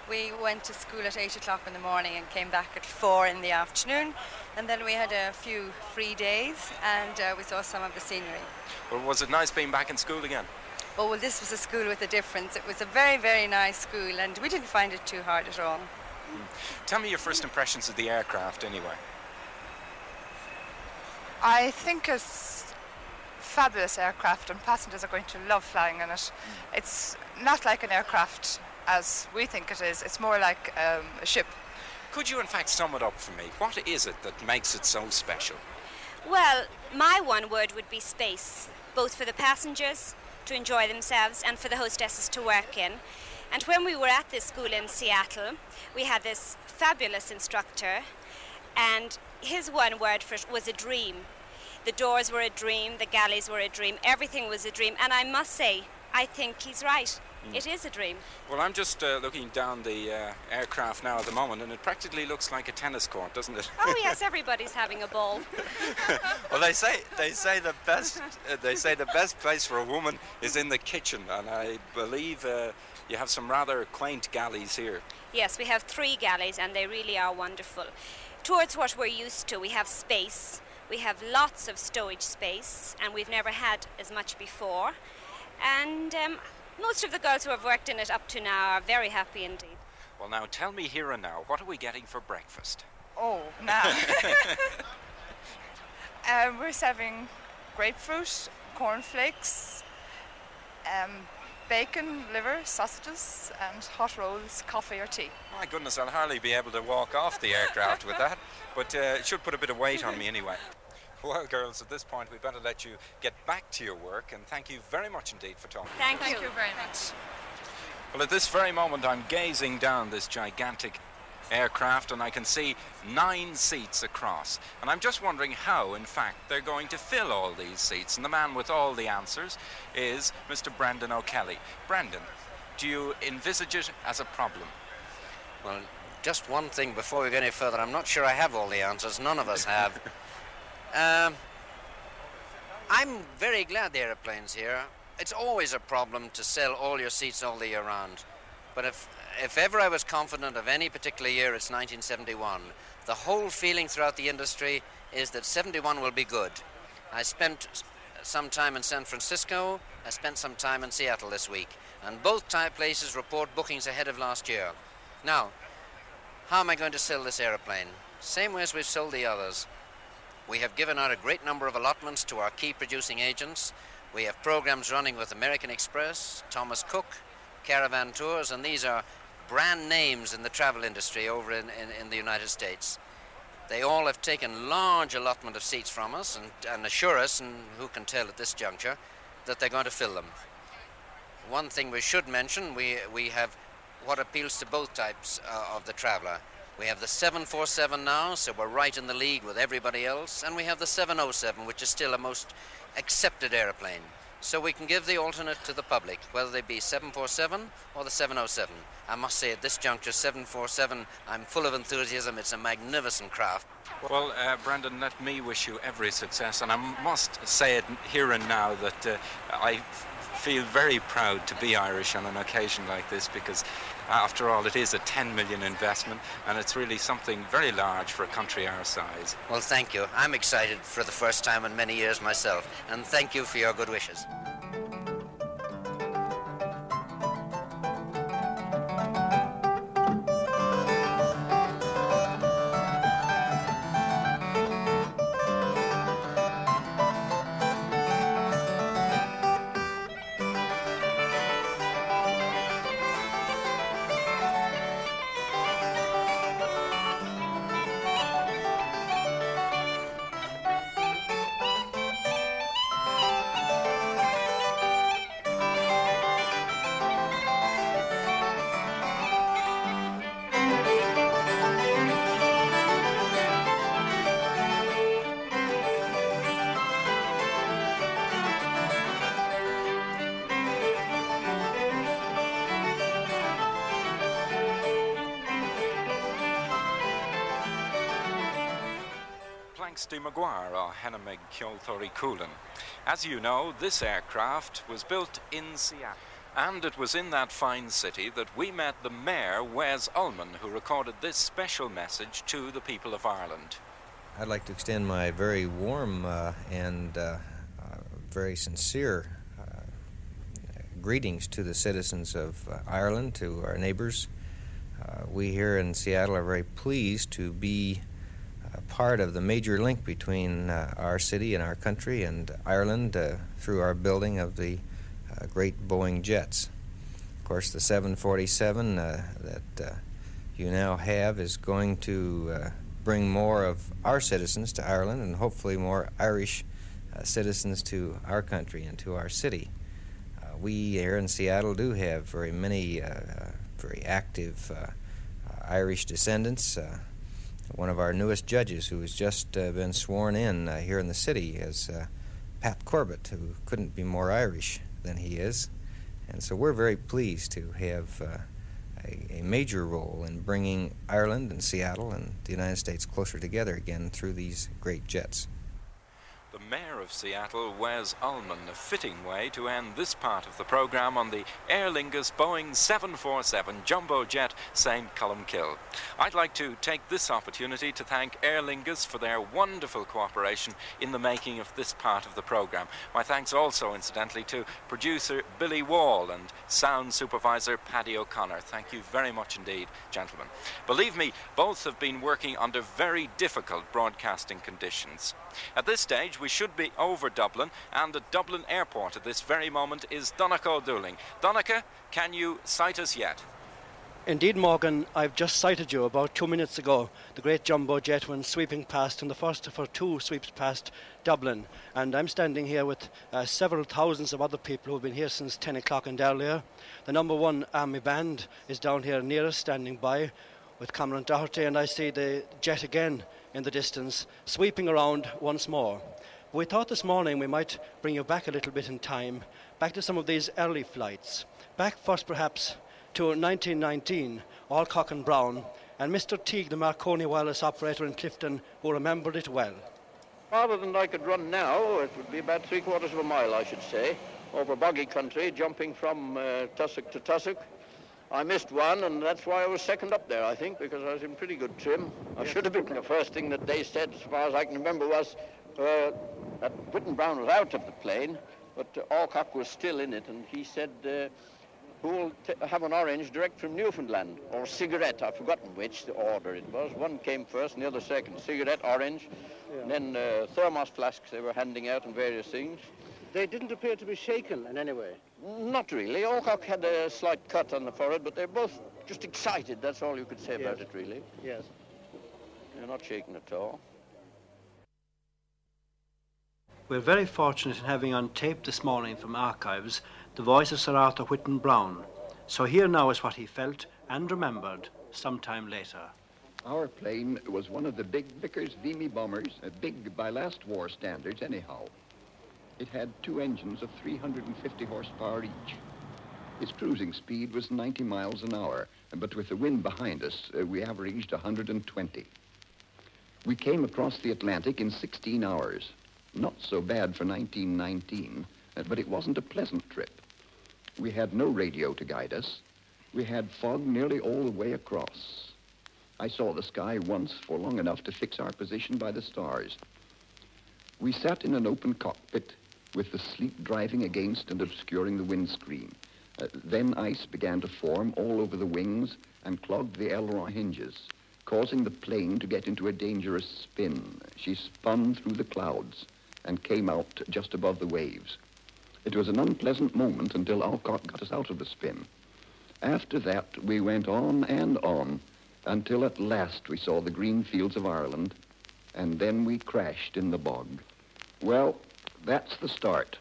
[SPEAKER 23] We went to school at 8 o'clock in the morning and came back at 4 in the afternoon. And then we had a few free days and uh, we saw some of the scenery.
[SPEAKER 2] Well, was it nice being back in school again?
[SPEAKER 23] Oh, well, this was a school with a difference. It was a very, very nice school and we didn't find it too hard at all.
[SPEAKER 2] Tell me your first impressions of the aircraft, anyway.
[SPEAKER 22] I think it's fabulous aircraft, and passengers are going to love flying in it. It's not like an aircraft as we think it is. It's more like um, a ship.
[SPEAKER 2] Could you, in fact, sum it up for me? What is it that makes it so special?
[SPEAKER 21] Well, my one word would be space, both for the passengers to enjoy themselves and for the hostesses to work in. And when we were at this school in Seattle, we had this fabulous instructor, and his one word for it was a dream. The doors were a dream, the galleys were a dream, everything was a dream. And I must say, I think he's right. It is a dream.
[SPEAKER 2] Well, I'm just uh, looking down the uh, aircraft now at the moment, and it practically looks like a tennis court, doesn't it?
[SPEAKER 21] Oh, yes, <laughs> everybody's having a ball. <laughs>
[SPEAKER 2] well, they say they say the best uh, they say the best place for a woman is in the kitchen, and I believe uh, you have some rather quaint galleys here.
[SPEAKER 21] Yes, we have three galleys and they really are wonderful. Towards what we're used to, we have space, we have lots of stowage space, and we've never had as much before. And um, most of the girls who have worked in it up to now are very happy indeed.
[SPEAKER 2] Well, now tell me here and now, what are we getting for breakfast?
[SPEAKER 22] Oh, now. <laughs> um, we're serving grapefruit, cornflakes, um, bacon, liver, sausages, and hot rolls, coffee or tea.
[SPEAKER 2] My goodness, I'll hardly be able to walk off the aircraft with that, but uh, it should put a bit of weight on me anyway. <laughs> Well, girls, at this point, we better let you get back to your work, and thank you very much indeed for talking.
[SPEAKER 21] Thank,
[SPEAKER 22] Thank you very much.
[SPEAKER 2] Well, at this very moment, I'm gazing down this gigantic aircraft and I can see nine seats across. And I'm just wondering how, in fact, they're going to fill all these seats. And the man with all the answers is Mr. Brendan O'Kelly. Brendan, do you envisage it as a problem?
[SPEAKER 24] Well, just one thing before we go any further. I'm not sure I have all the answers. None of us have. <laughs> um, I'm very glad the aeroplane's here. It's always a problem to sell all your seats all the year round. But if, if ever I was confident of any particular year, it's 1971. The whole feeling throughout the industry is that 71 will be good. I spent some time in San Francisco. I spent some time in Seattle this week. And both places report bookings ahead of last year. Now, how am I going to sell this aeroplane? Same way as we've sold the others. We have given out a great number of allotments to our key producing agents. We have programs running with American Express, Thomas Cook, Caravan Tours, and these are brand names in the travel industry over in, in, in the United States. They all have taken large allotment of seats from us and, and assure us, and who can tell at this juncture, that they're going to fill them. One thing we should mention, we, we have what appeals to both types uh, of the traveller. We have the 747 now, so we're right in the league with everybody else, and we have the 707, which is still a most accepted aeroplane. So we can give the alternate to the public, whether they be 747 or the 707. I must say, at this juncture, 747, I'm full of enthusiasm. It's a magnificent craft.
[SPEAKER 2] Well, uh, Brendan, let me wish you every success, and I must say it here and now that uh, I feel very proud to be Irish on an occasion like this because after all it is a 10 million investment and it's really something very large for a country our size.
[SPEAKER 24] Well, thank you. I'm excited for the first time in many years myself, and thank you for your good wishes.
[SPEAKER 2] Planxty Maguire or Hennemeg Kjolthori Coolan. As you know, this aircraft was built in Seattle. And it was in that fine city that we met the mayor, Wes Uhlman, who recorded this special message to the people of Ireland.
[SPEAKER 25] I'd like to extend my very warm uh, and uh, uh, very sincere uh, greetings to the citizens of uh, Ireland, to our neighbors. Uh, we here in Seattle are very pleased to be part of the major link between uh, our city and our country and Ireland uh, through our building of the uh, great Boeing jets. Of course, the 747 that you now have is going to bring more of our citizens to Ireland and hopefully more Irish uh, citizens to our country and to our city. Uh, we here in Seattle do have very many uh, very active Irish descendants. One of our newest judges, who has just uh, been sworn in uh, here in the city, is uh, Pat Corbett, who couldn't be more Irish than he is. And so we're very pleased to have uh, a, a, major role in bringing Ireland and Seattle and the United States closer together again through these great jets.
[SPEAKER 2] Mayor of Seattle, Wes Uhlman, a fitting way to end this part of the program on the Aer Lingus Boeing 747 jumbo jet St. Colmcille. I'd like to take this opportunity to thank Aer Lingus for their wonderful cooperation in the making of this part of the program. My thanks also, incidentally, to producer Billy Wall and sound supervisor Paddy O'Connor. Thank you very much indeed, gentlemen. Believe me, both have been working under very difficult broadcasting conditions. At this stage, we should be over Dublin, and at Dublin Airport at this very moment is Donncha Dooling. Donncha, can you sight us yet?
[SPEAKER 26] Indeed, Morgan, I've just sighted you about two minutes ago. The great jumbo jet went sweeping past, and the first her two sweeps past Dublin. And I'm standing here with uh, several thousands of other people who've been here since 10 o'clock and earlier. The number one army band is down here near us, standing by with Cameron Doherty, and I see the jet again in the distance, sweeping around once more. We thought this morning we might bring you back a little bit in time, back to some of these early flights. Back first, perhaps, to 1919, Alcock and Brown, and Mr. Teague, the Marconi wireless operator in Clifden, who remembered it well.
[SPEAKER 27] Farther than I could run now, it would be about three quarters of a mile, I should say, over boggy country, jumping from uh, Tussock to Tussock. I missed one, and that's why I was second up there, I think, because I was in pretty good trim. I yes. should have been. The first thing that they said, as far as I can remember, was uh, that Whitten Brown was out of the plane, but uh, Alcock was still in it, and he said, uh, who'll have an orange direct from Newfoundland or cigarette. I've forgotten which the order it was. One came first and the other second. Cigarette, orange, yeah. and then uh, thermos flasks they were handing out and various things.
[SPEAKER 26] They didn't appear to be shaken in any way.
[SPEAKER 27] Not really. Alcock had a slight cut on the forehead, but they're both just excited. That's all you could say yes. about it, really.
[SPEAKER 26] Yes.
[SPEAKER 27] They're not shaken at all.
[SPEAKER 26] We're very fortunate in having on tape this morning from archives the voice of Sir Arthur Whitten Brown. So here now is what he felt and remembered some time later.
[SPEAKER 28] Our plane was one of the big Vickers Vimy bombers, big by last war standards anyhow. It had two engines of 350 horsepower each. Its cruising speed was 90 miles an hour, but with the wind behind us, uh, we averaged 120. We came across the Atlantic in 16 hours. Not so bad for 1919, uh, but it wasn't a pleasant trip. We had no radio to guide us. We had fog nearly all the way across. I saw the sky once for long enough to fix our position by the stars. We sat in an open cockpit with the sleet driving against and obscuring the windscreen. Uh, then ice began to form all over the wings and clogged the aileron hinges, causing the plane to get into a dangerous spin. She spun through the clouds and came out just above the waves. It was an unpleasant moment until Alcock got us out of the spin. After that, we went on and on until at last we saw the green fields of Ireland, and then we crashed in the bog. Well, that's the start.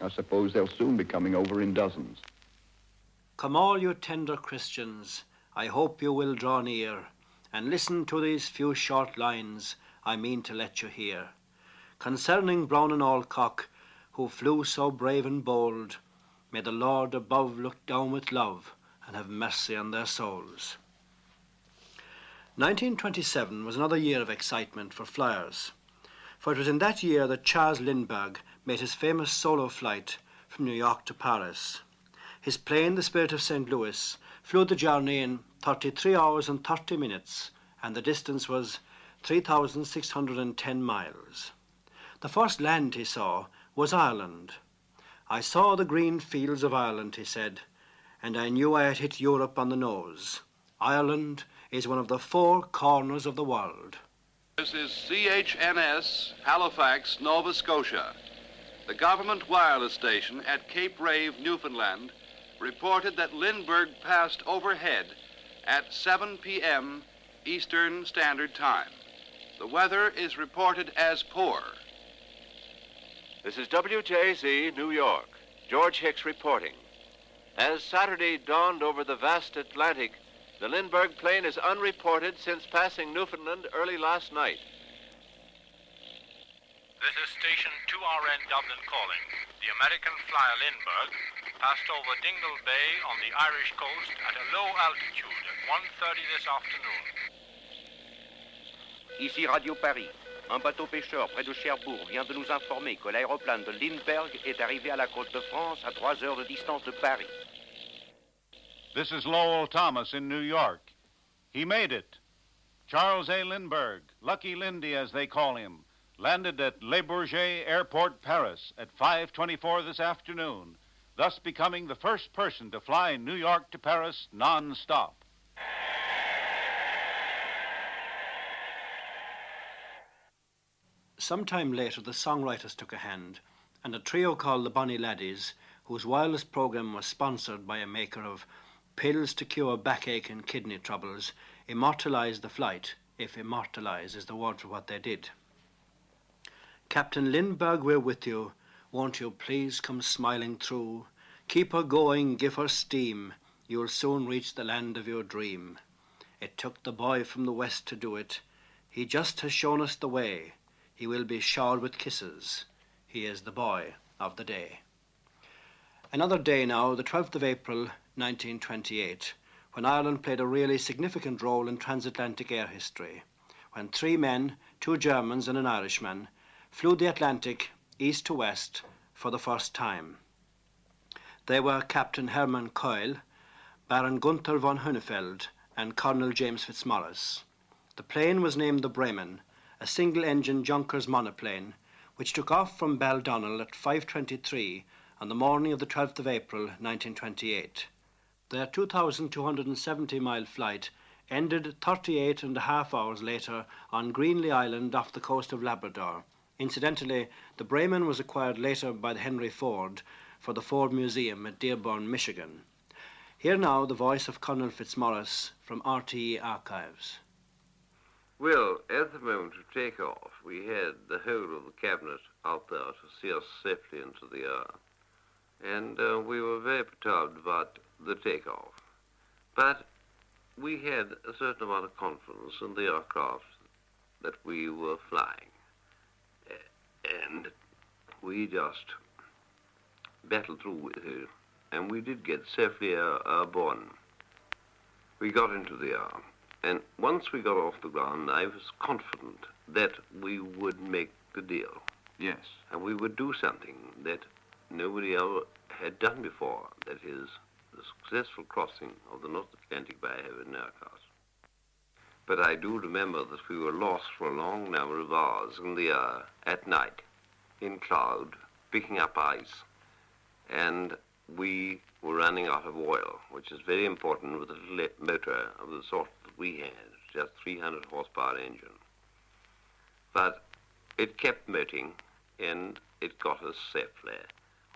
[SPEAKER 28] I suppose they'll soon be coming over in dozens.
[SPEAKER 26] Come all you tender Christians, I hope you will draw near, and listen to these few short lines I mean to let you hear. Concerning Brown and Alcock, who flew so brave and bold, may the Lord above look down with love and have mercy on their souls. 1927 was another year of excitement for flyers, for it was in that year that Charles Lindbergh made his famous solo flight from New York to Paris. His plane, the Spirit of St. Louis, flew the journey in 33 hours and 30 minutes, and the distance was 3,610 miles. The first land he saw was Ireland. I saw the green fields of Ireland, he said, and I knew I had hit Europe on the nose. Ireland is one of the four corners of the world.
[SPEAKER 29] This is CHNS, Halifax, Nova Scotia. The government wireless station at Cape Race, Newfoundland, reported that Lindbergh passed overhead at 7 p.m. Eastern Standard Time. The weather is reported as poor.
[SPEAKER 30] This is WJZ, New York. George Hicks reporting. As Saturday dawned over the vast Atlantic, the Lindbergh plane is unreported since passing Newfoundland early last night.
[SPEAKER 31] This is station 2RN Dublin calling. The American flyer Lindbergh passed over Dingle Bay on the Irish coast at a low altitude at 1.30 this afternoon.
[SPEAKER 32] Ici Radio Paris. Un bateau pêcheur près de Cherbourg vient de nous informer que l'aéroplane de Lindbergh est arrivé à la côte de France à 3 heures de distance de Paris.
[SPEAKER 14] This is Lowell Thomas in New York. He made it. Charles A. Lindbergh, Lucky Lindy as they call him, landed at Le Bourget Airport, Paris at 5:24 this afternoon, thus becoming the first person to fly New York to Paris non-stop.
[SPEAKER 26] Some time later, the songwriters took a hand, and a trio called the Bonnie Laddies, whose wireless program was sponsored by a maker of pills to cure backache and kidney troubles, immortalized the flight, if immortalize is the word for what they did. Captain Lindbergh, we're with you. Won't you please come smiling through? Keep her going, give her steam. You'll soon reach the land of your dream. It took the boy from the west to do it. He just has shown us the way. He will be showered with kisses. He is the boy of the day. Another day now, the 12th of April, 1928, when Ireland played a really significant role in transatlantic air history, when three men, two Germans and an Irishman, flew the Atlantic east to west for the first time. They were Captain Hermann Köhl, Baron Gunther von Hünefeld, and Colonel James Fitzmaurice. The plane was named the Bremen, a single-engine Junkers monoplane, which took off from Baldonnel at 5.23 on the morning of the 12th of April 1928. Their 2,270-mile flight ended 38 and a half hours later on Greenly Island off the coast of Labrador. Incidentally, the Bremen was acquired later by the Henry Ford for the Ford Museum at Dearborn, Michigan. Here now the voice of Colonel Fitzmaurice from RTE Archives.
[SPEAKER 33] Well, at the moment of takeoff, we had the whole of the cabinet out there to see us safely into the air. And uh, we were very perturbed about the takeoff. But we had a certain amount of confidence in the aircraft that we were flying. And we just battled through with it. And we did get safely airborne. We got into the air. And once we got off the ground, I was confident that we would make the deal.
[SPEAKER 34] Yes.
[SPEAKER 33] And we would do something that nobody ever had done before. That is, the successful crossing of the North Atlantic by a heavy aircraft. But I do remember that we were lost for a long number of hours in the air at night, in cloud, picking up ice, and we were running out of oil, which is very important with a little motor of the sort we had, just 300 horsepower engine. But it kept moting and it got us safely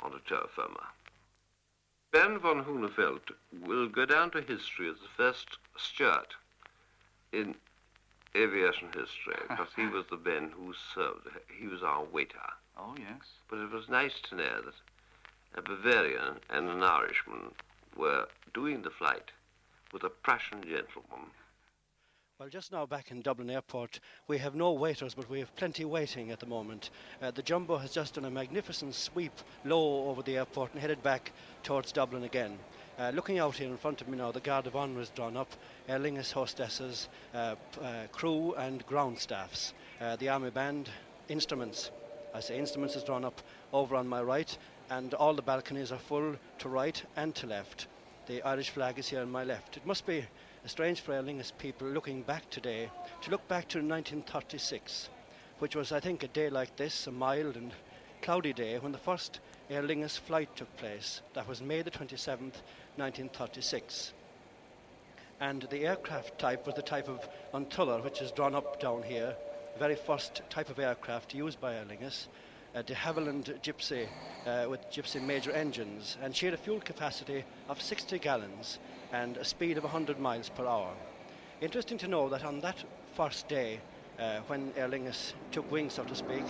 [SPEAKER 33] onto terra firma. Ben von Hunefeld will go down to history as the first steward in aviation history, because he was the Ben who served. He was our waiter.
[SPEAKER 34] Oh, yes.
[SPEAKER 33] But it was nice to know that a Bavarian and an Irishman were doing the flight with a Prussian gentleman.
[SPEAKER 26] Well, just now back in Dublin Airport, we have no waiters, but we have plenty waiting at the moment. Uh, the Jumbo has just done a magnificent sweep low over the airport and headed back towards Dublin again. Uh, looking out here in front of me now, the Guard of Honour is drawn up, Aer Lingus hostesses, uh, uh, crew and ground staffs, uh, the Army Band, instruments. I say instruments is drawn up over on my right, and all the balconies are full to right and to left. The Irish flag is here on my left. It must be a strange for Aer Lingus people looking back today, to look back to 1936, which was, I think, a day like this, a mild and cloudy day, when the first Aer Lingus flight took place. That was May the 27th, 1936. And the aircraft type was the type of An tIolar, which is drawn up down here, very first type of aircraft used by Aer Lingus, a de Havilland Gypsy uh, with Gypsy major engines, and she had a fuel capacity of 60 gallons and a speed of 100 miles per hour. Interesting to know that on that first day, uh, when Aer Lingus took wing, so to speak,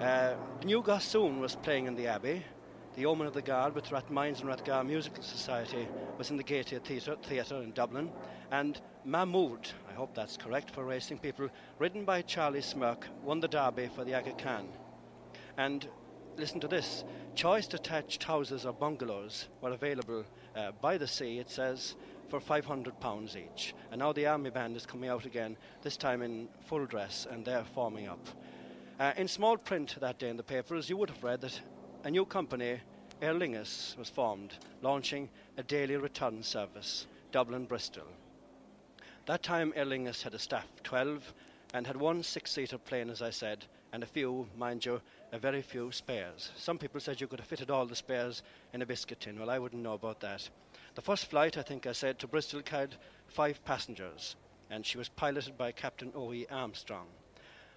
[SPEAKER 26] uh, new Gossoon was playing in the Abbey. The Yeomen of the Guard with Rathmines and Rathgar Musical Society was in the Gaiety Theatre, Theatre in Dublin. And Mahmoud, I hope that's correct for racing people, ridden by Charlie Smirke, won the Derby for the Aga Khan. And listen to this choice detached houses or bungalows were available uh, by the sea, it says, for £500 each. And now the army band is coming out again, this time in full dress, and they're forming up. Uh, in small print that day in the papers, you would have read that a new company, Aer Lingus, was formed, launching a daily return service, Dublin Bristol. That time, Aer Lingus had a staff of 12 and had one six seater plane, as I said, and a few, mind you, a very few spares. Some people said you could have fitted all the spares in a biscuit tin. Well, I wouldn't know about that. The first flight, I think I said, to Bristol carried five passengers, and she was piloted by Captain O.E. Armstrong.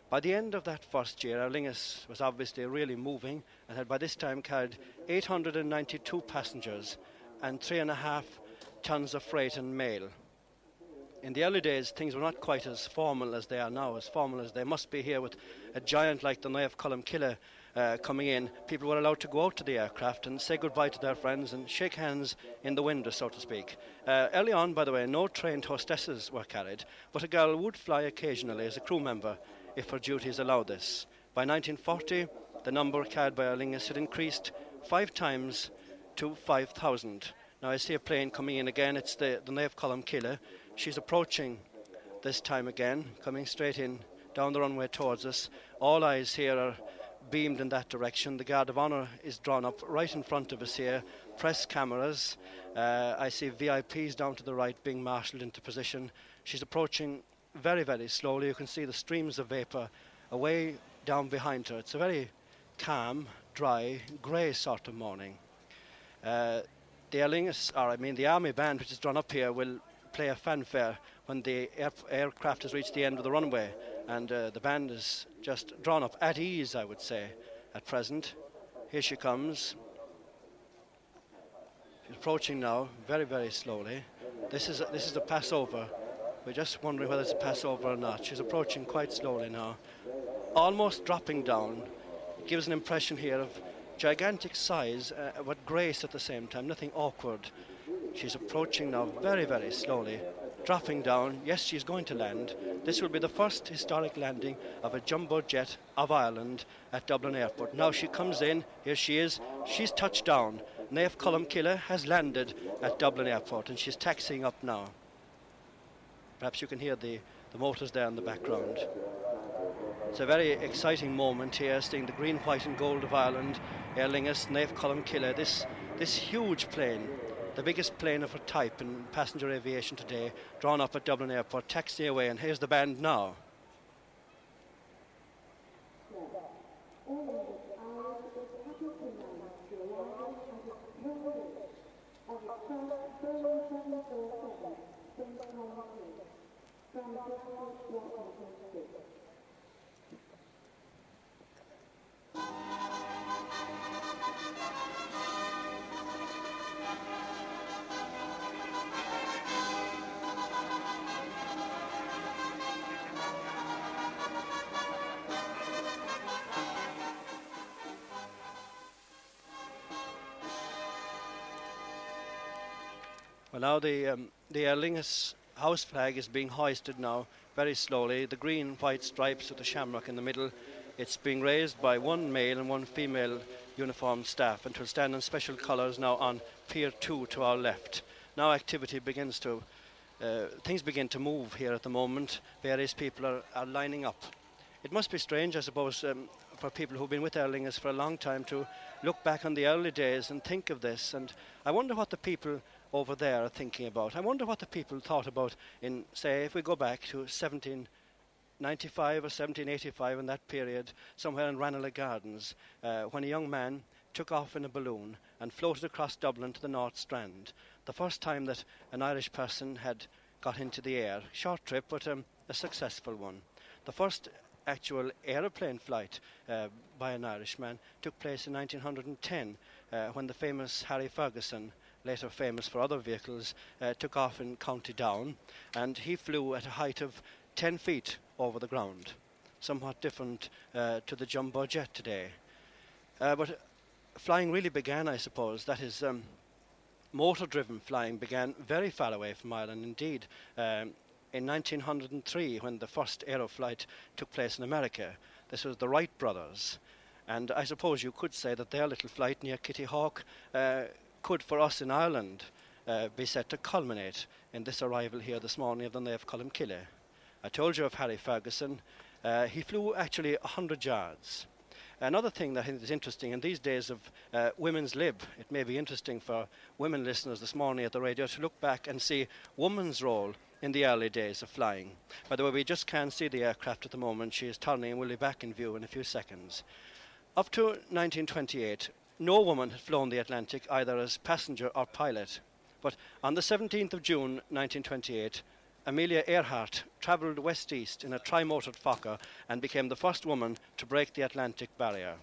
[SPEAKER 26] By the end of that first year, Aer Lingus was obviously really moving and had by this time carried 892 passengers and three and a half tons of freight and mail. In the early days, things were not quite as formal as they are now, as formal as they must be here with a giant like the Naomh Colmcille uh, coming in. People were allowed to go out to the aircraft and say goodbye to their friends and shake hands in the window, so to speak. Uh, early on, by the way, no trained hostesses were carried, but a girl would fly occasionally as a crew member if her duties allowed this. By 1940, the number carried by Aer had increased five times to 5,000. Now I see a plane coming in again. It's the, the Naomh Colmcille. She's approaching this time again, coming straight in down the runway towards us. All eyes here are beamed in that direction. The Guard of Honour is drawn up right in front of us here. Press cameras. Uh, I see VIPs down to the right being marshalled into position. She's approaching very, very slowly. You can see the streams of vapour away down behind her. It's a very calm, dry, grey sort of morning. Uh, the Aer Lingus, or I mean the Army Band, which is drawn up here, will play a fanfare when the air- aircraft has reached the end of the runway. And uh, the band is just drawn up at ease, I would say, at present. Here she comes. She's approaching now, very, very slowly. This is a, this is a passover We're just wondering whether it's a pass over or not. She's approaching quite slowly now, almost dropping down. It gives an impression here of gigantic size, uh, but grace at the same time, nothing awkward. She's approaching now very, very slowly, dropping down. Yes, she's going to land. This will be the first historic landing of a jumbo jet of Ireland at Dublin Airport. Now she comes in. Here she is. She's touched down. Naomh Colmcille has landed at Dublin Airport and she's taxiing up now. Perhaps you can hear the, the motors there in the background. It's a very exciting moment here, seeing the green, white, and gold of Ireland, Aer Lingus, Naomh Colmcille, this, this huge plane, the biggest plane of her type in passenger aviation today, drawn up at Dublin Airport, taxi away, and here's the band now. Well, now the um, the Aer Lingus house flag is being hoisted now very slowly. The green white stripes with the shamrock in the middle. It's being raised by one male and one female uniformed staff and will stand in special colours now on Pier 2 to our left. Now activity begins to, uh, things begin to move here at the moment. Various people are, are lining up. It must be strange, I suppose, um, for people who've been with Aer Lingus for a long time to look back on the early days and think of this. And I wonder what the people over there are thinking about. I wonder what the people thought about in, say, if we go back to 1795 or 1785 in that period, somewhere in Ranelagh Gardens, uh, when a young man took off in a balloon and floated across Dublin to the North Strand. The first time that an Irish person had got into the air. Short trip, but um, a successful one. The first actual aeroplane flight uh, by an Irishman took place in 1910 uh, when the famous Harry Ferguson later famous for other vehicles, uh, took off in County Down, and he flew at a height of 10 feet over the ground, somewhat different uh, to the jumbo jet today. Uh, but flying really began, I suppose, that is, um, motor driven flying began very far away from Ireland indeed. Um, in 1903, when the first aeroflight took place in America, this was the Wright brothers. And I suppose you could say that their little flight near Kitty Hawk uh, could, for us in Ireland, uh, be set to culminate in this arrival here this morning of the Naomh Colmcille. I told you of Harry Ferguson. Uh, he flew actually 100 yards. Another thing that I think is interesting in these days of uh, women's lib, it may be interesting for women listeners this morning at the radio to look back and see woman's role in the early days of flying. By the way, we just can't see the aircraft at the moment. She is turning and will be back in view in a few seconds. Up to 1928, no woman had flown the Atlantic either as passenger or pilot. But on the 17th of June 1928, Amelia Earhart travelled west east in a tri-motored Fokker and became the first woman to break the Atlantic barrier.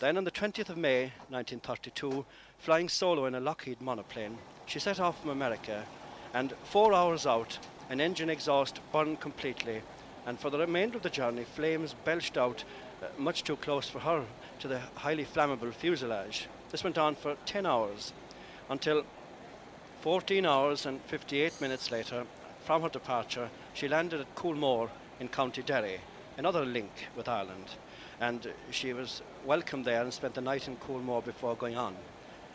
[SPEAKER 26] Then on the 20th of May 1932, flying solo in a Lockheed monoplane, she set off from America and four hours out, an engine exhaust burned completely and for the remainder of the journey, flames belched out uh, much too close for her to the highly flammable fuselage. This went on for 10 hours until 14 hours and 58 minutes later, from her departure, she landed at Culmore in County Derry, another link with Ireland. And she was welcomed there and spent the night in Culmore before going on.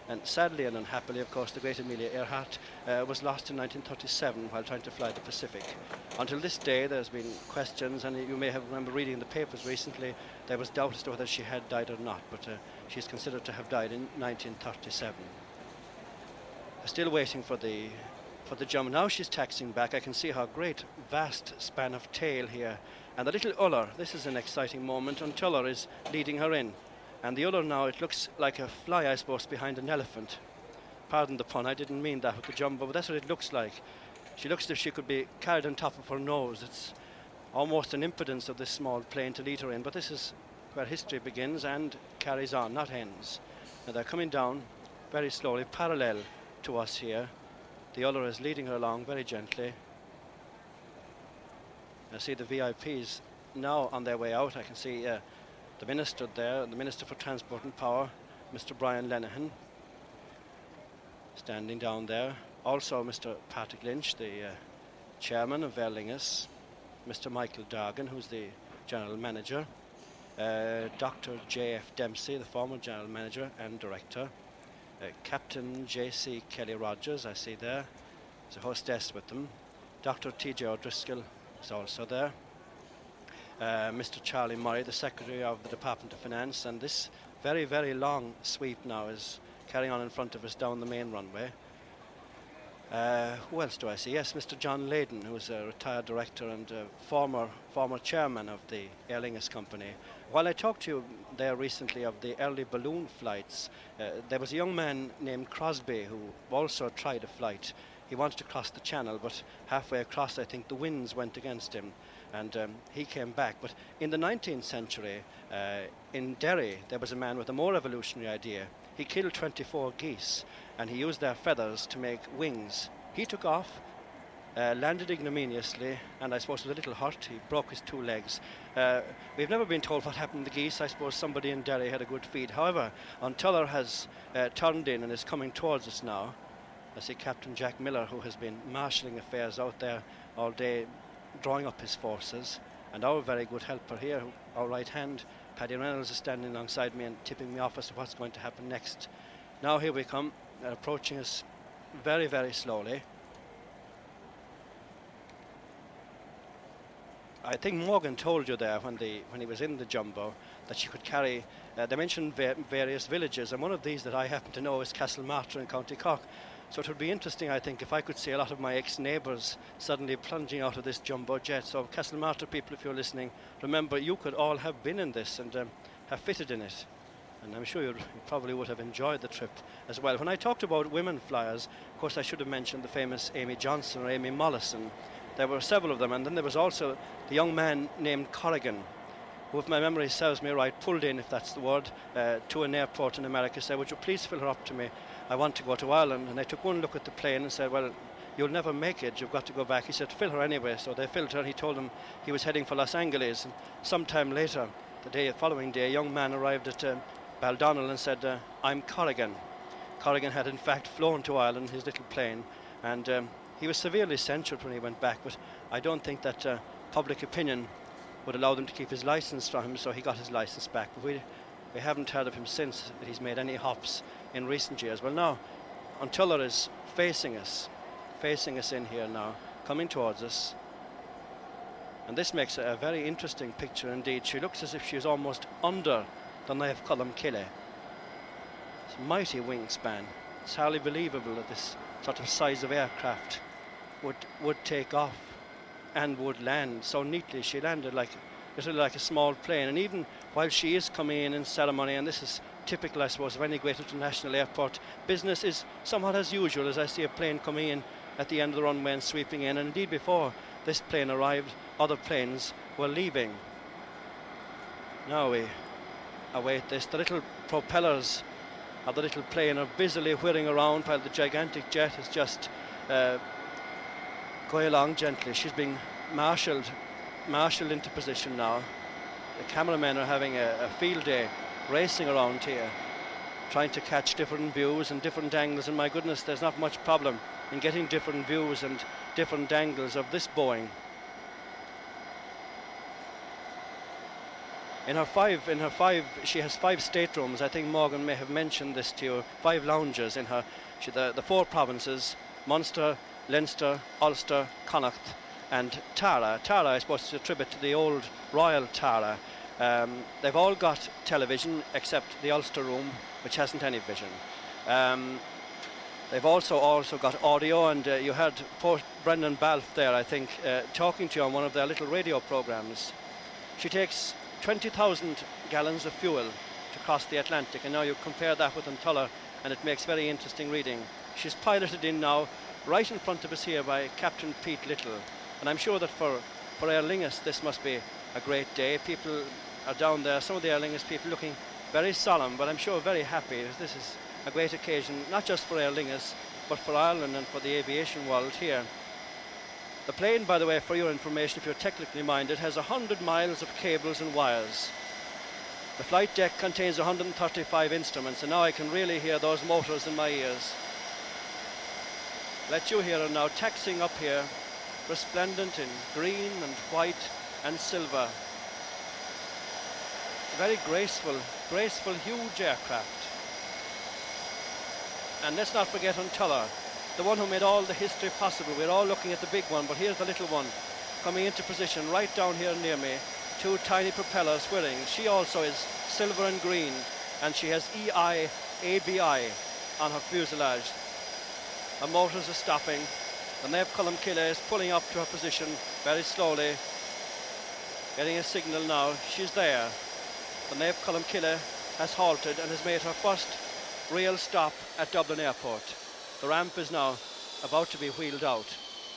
[SPEAKER 26] And sadly and unhappily, of course, the great Amelia Earhart uh, was lost in 1937 while trying to fly the Pacific. Until this day, there's been questions, and you may have remember reading in the papers recently, there was doubt as to whether she had died or not, but uh, she's considered to have died in 1937. Still waiting for the for the jump. Now she's taxing back. I can see her great, vast span of tail here. And the little Iolar, this is an exciting moment, and Tuller is leading her in. And the other now, it looks like a fly, I suppose, behind an elephant. Pardon the pun, I didn't mean that with the jumbo, but that's what it looks like. She looks as if she could be carried on top of her nose. It's almost an impudence of this small plane to lead her in, but this is where history begins and carries on, not ends. Now they're coming down very slowly, parallel to us here. The other is leading her along very gently. I see the VIPs now on their way out. I can see uh, the Minister there, the Minister for Transport and Power, Mr. Brian Lenihan, standing down there. Also, Mr. Patrick Lynch, the uh, Chairman of Aer Lingus, Mr. Michael Dargan, who's the General Manager, uh, Dr. J.F. Dempsey, the former General Manager and Director, uh, Captain J.C. Kelly Rogers, I see there, there's a hostess with them, Dr. T.J. O'Driscoll is also there, uh, Mr. Charlie Murray, the Secretary of the Department of Finance, and this very, very long sweep now is carrying on in front of us down the main runway. Uh, who else do I see? Yes, Mr. John Leydon, who is a retired director and former former chairman of the Aer Lingus Company. While I talked to you there recently of the early balloon flights, uh, there was a young man named Crosbie who also tried a flight. He wanted to cross the channel, but halfway across, I think the winds went against him, and um, he came back. But in the 19th century, uh, in Derry, there was a man with a more revolutionary idea. He killed 24 geese and he used their feathers to make wings. He took off, uh, landed ignominiously, and I suppose was a little hurt. He broke his two legs. Uh, we've never been told what happened to the geese. I suppose somebody in Derry had a good feed. However, Tullamh has uh, turned in and is coming towards us now. I see Captain Jack Miller, who has been marshalling affairs out there all day, drawing up his forces. And our very good helper here, our right hand, Paddy Reynolds, is standing alongside me and tipping me off as to what's going to happen next. Now here we come. They're approaching us very, very slowly. I think Morgan told you there when, the, when he was in the jumbo that she could carry, uh, they mentioned va various villages, and one of these that I happen to know is Castlemartyr in County Cork. So it would be interesting, I think, if I could see a lot of my ex-neighbours suddenly plunging out of this jumbo jet. So Castlemartyr people, if you're listening, remember you could all have been in this and um, have fitted in it and I'm sure you probably would have enjoyed the trip as well. When I talked about women flyers, of course, I should have mentioned the famous Amy Johnson or Amy Mollison. There were several of them, and then there was also the young man named Corrigan, who, if my memory serves me right, pulled in, if that's the word, uh, to an airport in America, said, Would you please fill her up to me? I want to go to Ireland. And they took one look at the plane and said, Well, you'll never make it. You've got to go back. He said, Fill her anyway. So they filled her. He told them he was heading for Los Angeles. And sometime later, the day following day, a young man arrived at um, Baldonnel and said, uh, I'm Corrigan. Corrigan had in fact flown to Ireland, in his little plane, and um, he was severely censured when he went back, but I don't think that uh, public opinion would allow them to keep his license from him, so he got his license back. But we, we haven't heard of him since that he's made any hops in recent years. Well, now, An tIolar is facing us, facing us in here now, coming towards us. And this makes a very interesting picture indeed. She looks as if she's almost under the Naomh Colmcille. It's a mighty wingspan. It's hardly believable that this sort of size of aircraft would would take off and would land so neatly. She landed like literally like a small plane. And even while she is coming in in ceremony, and this is typical, I suppose, of any great international airport, business is somewhat as usual as I see a plane coming in at the end of the runway and sweeping in. And indeed, before this plane arrived, other planes were leaving. Now we await this. The little propellers of the little plane are busily whirring around while the gigantic jet is just uh, going along gently. She's being marshalled, marshalled into position now. The cameramen are having a, a field day racing around here, trying to catch different views and different angles. And my goodness, there's not much problem in getting different views and different angles of this Boeing. In her five, in her five, she has five staterooms. I think Morgan may have mentioned this to you. Five lounges in her. She, the, the four provinces: Munster, Leinster, Ulster, Connacht, and Tara. Tara, I suppose, is a tribute to the old Royal Tara. Um, they've all got television except the Ulster room, which hasn't any vision. Um, they've also also got audio, and uh, you heard poor Brendan Balfe there, I think, uh, talking to you on one of their little radio programs. She takes 20,000 gallons of fuel to cross the Atlantic, and now you compare that with An tIolar, and it makes very interesting reading. She's piloted in now, right in front of us here by Captain Pete Little, and I'm sure that for, for Aer Lingus this must be a great day. People are down there, some of the Aer Lingus people looking very solemn, but I'm sure very happy. This is a great occasion, not just for Aer Lingus, but for Ireland and for the aviation world here. The plane, by the way, for your information, if you're technically minded, has 100 miles of cables and wires. The flight deck contains 135 instruments, and now I can really hear those motors in my ears. Let you hear it now, taxing up here, resplendent in green and white and silver. Very graceful, graceful, huge aircraft. And let's not forget An tIolar, the one who made all the history possible. We're all looking at the big one, but here's the little one coming into position right down here near me two tiny propellers whirring. She also is silver and green, and she has EIABI on her fuselage. Her motors are stopping. The Naomh Colmcille is pulling up to her position very slowly, getting a signal now. She's there. The Naomh Colmcille has halted and has made her first real stop at Dublin Airport. The ramp is now about to be wheeled out.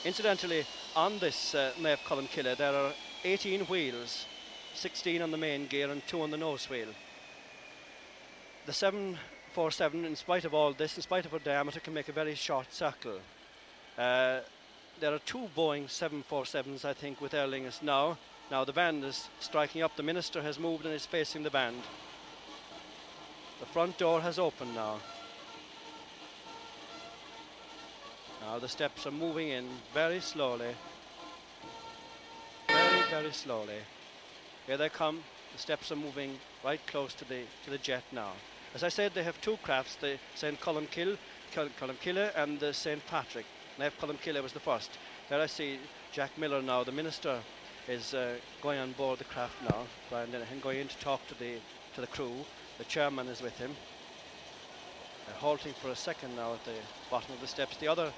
[SPEAKER 26] Incidentally, on this uh, Naomh Colmcille, there are 18 wheels 16 on the main gear and 2 on the nose wheel. The 747, in spite of all this, in spite of her diameter, can make a very short circle. Uh, there are two Boeing 747s, I think, with Aer Lingus now. Now the band is striking up. The minister has moved and is facing the band. The front door has opened now. Now the steps are moving in very slowly. Very, very slowly. Here they come. The steps are moving right close to the to the jet now. As I said, they have two crafts: the St. Colmcille, Colmcille, and the St. Patrick. Naomh Colmcille was the first. There I see Jack Miller now. The minister is uh, going on board the craft now, Brian Lenihan, going in to talk to the to the crew. The chairman is with him. They're halting for a second now at the bottom of the steps. The other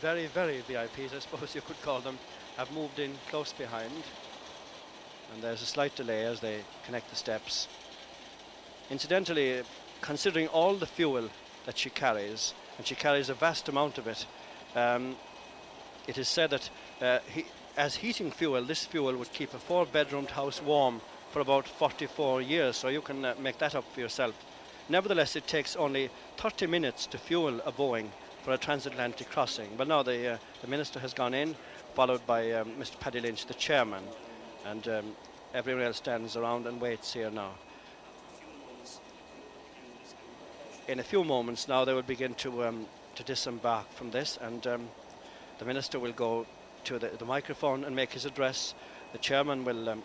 [SPEAKER 26] very, very VIPs, I suppose you could call them, have moved in close behind and there's a slight delay as they connect the steps. Incidentally, considering all the fuel that she carries, and she carries a vast amount of it, um, it is said that uh, he, as heating fuel, this fuel would keep a four-bedroomed house warm for about 44 years, so you can uh, make that up for yourself. Nevertheless, it takes only 30 minutes to fuel a Boeing for a transatlantic crossing. But now the, uh, the minister has gone in, followed by um, Mr. Paddy Lynch, the chairman and um, everyone else stands around and waits here now. In a few moments now, they will begin to um, to disembark from this, and um, the minister will go to the, the, microphone and make his address. The chairman will um,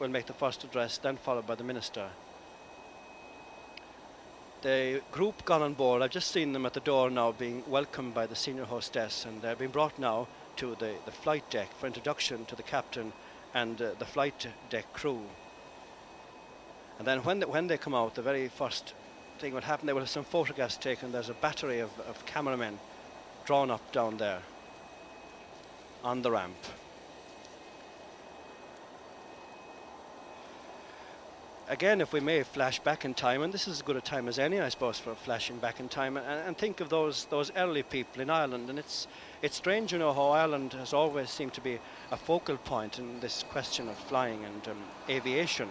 [SPEAKER 26] will make the first address, then followed by the minister. The group gone on board. I've just seen them at the door now, being welcomed by the senior hostess, and they're being brought now to the, the flight deck for introduction to the captain and uh, the flight deck crew. And then when when they come out, the very first thing will happen, they will have some photographs taken. There's a battery of, of cameramen drawn up down there on the ramp. Again, if we may flash back in time, and this is as good a time as any, I suppose, for flashing back in time, and, and think of those those early people in Ireland. And it's it's strange, you know, how Ireland has always seemed to be a focal point in this question of flying and um, aviation.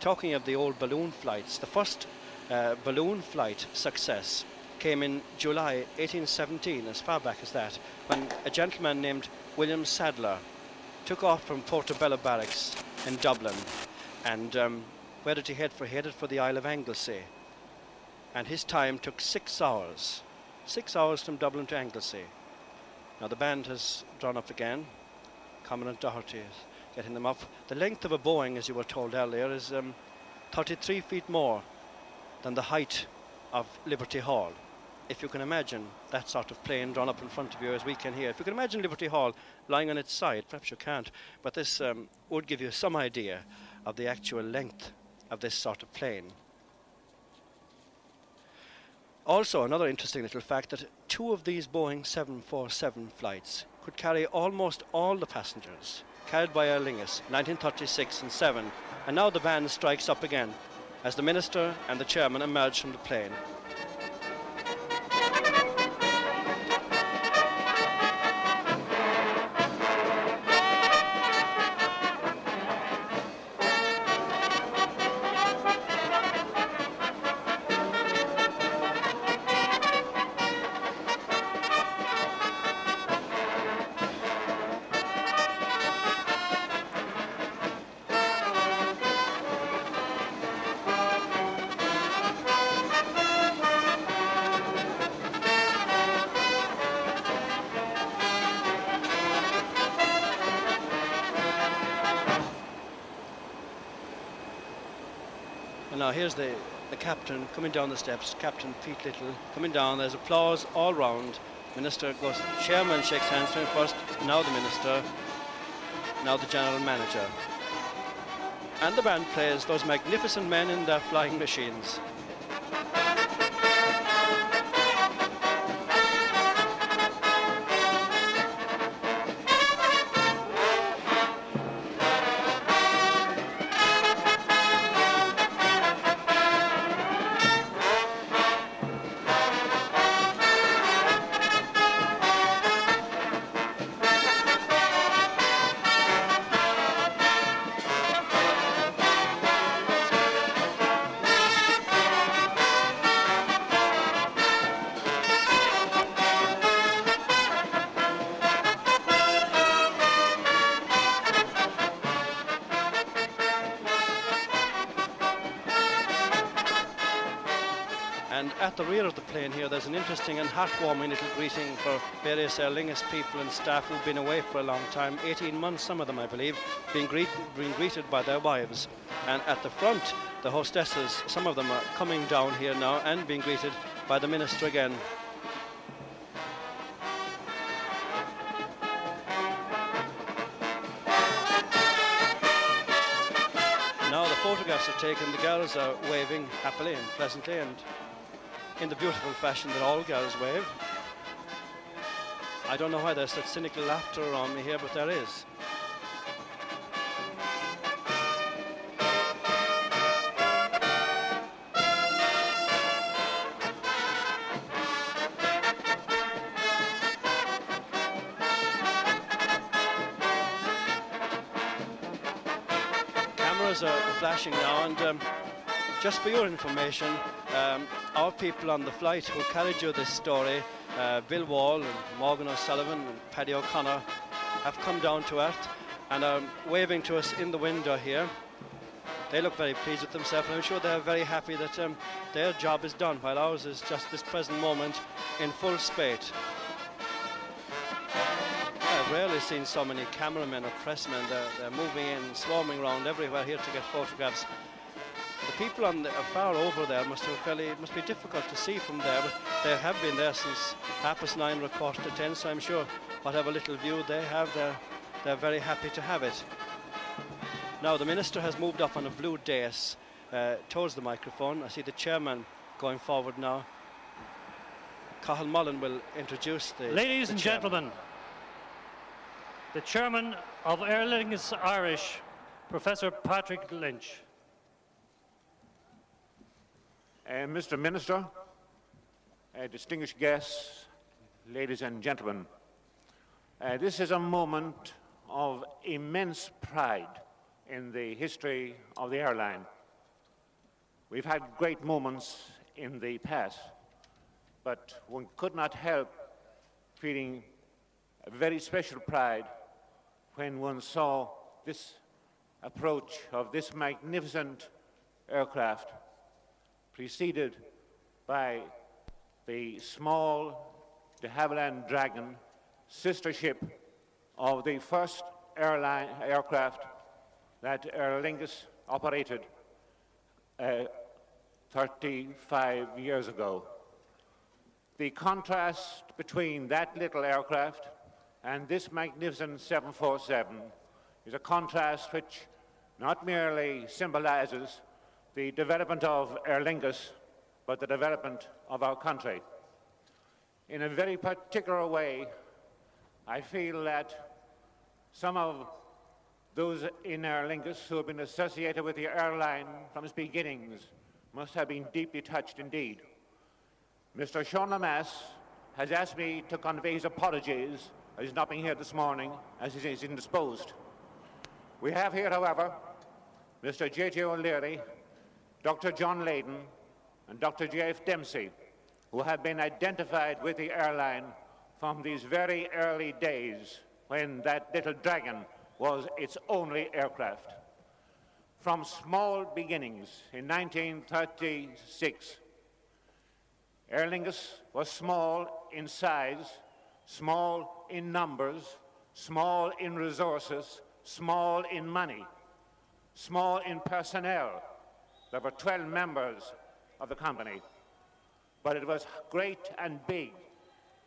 [SPEAKER 26] Talking of the old balloon flights, the first uh, balloon flight success came in July 1817, as far back as that, when a gentleman named William Sadler took off from Portobello Barracks in Dublin. And um, where did he head for? He headed for the Isle of Anglesey. And his time took six hours. Six hours from Dublin to Anglesey. Now the band has drawn up again. Commandant Doherty is getting them up. The length of a Boeing, as you were told earlier, is um, 33 feet more than the height of Liberty Hall. If you can imagine that sort of plane drawn up in front of you as we can here, if you can imagine Liberty Hall lying on its side, perhaps you can't, but this um, would give you some idea of the actual length of this sort of plane. Also, another interesting little fact that two of these Boeing 747 flights could carry almost all the passengers carried by Aer Lingus, 1936 and 7, and now the band strikes up again as the minister and the chairman emerge from the plane. Now here's the, the captain coming down the steps, Captain Pete Little coming down. There's applause all round. Minister goes, chairman shakes hands to him first, now the minister, now the general manager. And the band plays those magnificent men in their flying machines. Interesting and heartwarming little greeting for various Aer Lingus people and staff who've been away for a long time 18 months, some of them, I believe, being, greet- being greeted by their wives. And at the front, the hostesses, some of them are coming down here now and being greeted by the minister again. Now the photographs are taken, the girls are waving happily and pleasantly and in the beautiful fashion that all girls wave. I don't know why there's such cynical laughter around me here, but there is. Cameras are flashing now, and um, just for your information, um, our people on the flight who carried you this story, uh, Bill Wall and Morgan O'Sullivan and Paddy O'Connor, have come down to earth and are waving to us in the window here. They look very pleased with themselves, and I'm sure they're very happy that um, their job is done, while ours is just this present moment in full spate. I've rarely seen so many cameramen or pressmen. They're, they're moving in, swarming around everywhere here to get photographs. The people on the, uh, far over there must have fairly, must be difficult to see from there, but they have been there since half past nine or a quarter to ten, so I'm sure whatever little view they have, they're, they're very happy to have it. Now, the minister has moved up on a blue dais uh, towards the microphone. I see the chairman going forward now. Cathal Mullen will introduce the.
[SPEAKER 34] Ladies
[SPEAKER 26] the
[SPEAKER 34] and
[SPEAKER 26] chairman.
[SPEAKER 34] gentlemen, the chairman of Aer Lingus Irish, Professor Patrick Lynch.
[SPEAKER 35] Mr. Minister, uh, distinguished guests, ladies and gentlemen, uh, this is a moment of immense pride in the history of the airline. We've had great moments in the past, but one could not help feeling a very special pride when one saw this approach of this magnificent aircraft preceded by the small de Havilland Dragon sister ship of the first airline aircraft that Aer Lingus operated uh, 35 years ago. The contrast between that little aircraft and this magnificent 747 is a contrast which not merely symbolizes the development of Aer Lingus, but the development of our country. In a very particular way, I feel that some of those in Aer Lingus who have been associated with the airline from its beginnings must have been deeply touched indeed. Mr. Sean Lemass has asked me to convey his apologies as he's not been here this morning as he is indisposed. We have here, however, Mr. J.J. O'Leary, Dr. John Leydon, and Dr. J.F. Dempsey, who have been identified with the airline from these very early days when that little dragon was its only aircraft. From small beginnings in 1936, Aer Lingus was small in size, small in numbers, small in resources, small in money, small in personnel, There were 12 members of the company. But it was great and big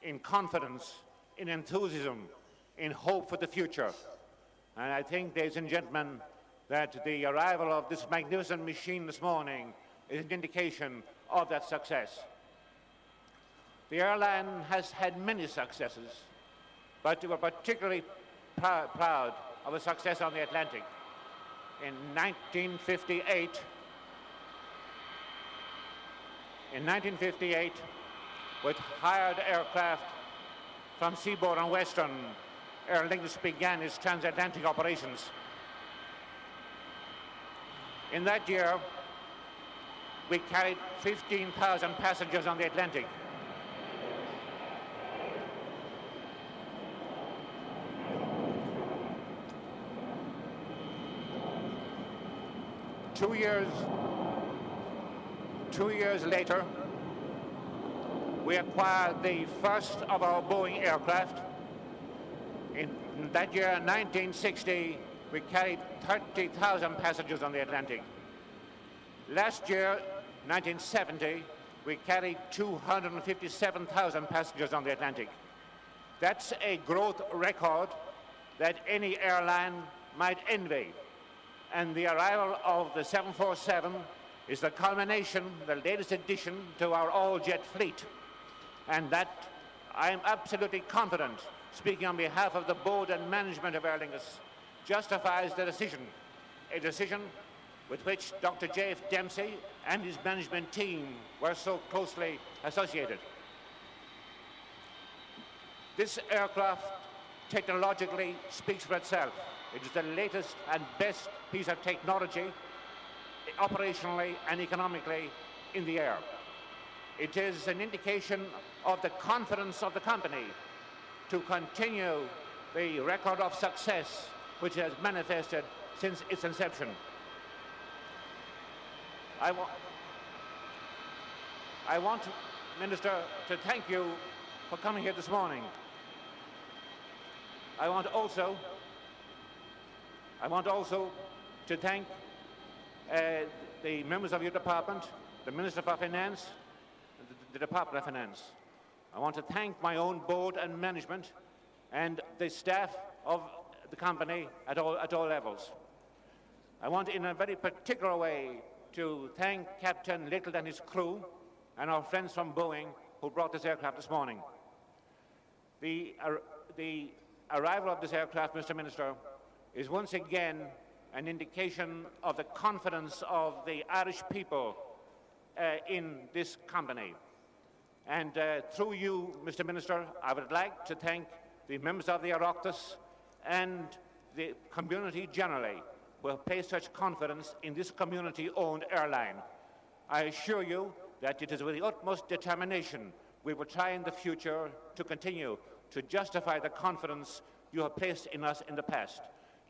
[SPEAKER 35] in confidence, in enthusiasm, in hope for the future. And I think, ladies and gentlemen, that the arrival of this magnificent machine this morning is an indication of that success. The airline has had many successes, but we were particularly prou- proud of a success on the Atlantic. In 1958, in 1958, with hired aircraft from Seaboard and Western, Aer Lingus began its transatlantic operations. In that year, we carried 15,000 passengers on the Atlantic. Two years, two years later, we acquired the first of our Boeing aircraft. In that year, 1960, we carried 30,000 passengers on the Atlantic. Last year, 1970, we carried 257,000 passengers on the Atlantic. That's a growth record that any airline might envy. And the arrival of the 747 is the culmination, the latest addition to our all-jet fleet. And that I am absolutely confident, speaking on behalf of the board and management of Aer Lingus, justifies the decision, a decision with which Dr. J.F. Dempsey and his management team were so closely associated. This aircraft technologically speaks for itself. It is the latest and best piece of technology operationally and economically in the air. It is an indication of the confidence of the company to continue the record of success which has manifested since its inception. I, wa- I want, Minister, to thank you for coming here this morning. I want also, I want also to thank uh, the members of your department, the Minister for Finance, the, the Department of Finance. I want to thank my own board and management and the staff of the company at all, at all levels. I want in a very particular way to thank Captain Little and his crew and our friends from Boeing who brought this aircraft this morning. The, ar- the arrival of this aircraft, Mr. Minister, is once again an indication of the confidence of the Irish people uh, in this company. And uh, through you, Mr. Minister, I would like to thank the members of the Oireachtas and the community generally who have placed such confidence in this community-owned airline. I assure you that it is with the utmost determination we will try in the future to continue to justify the confidence you have placed in us in the past.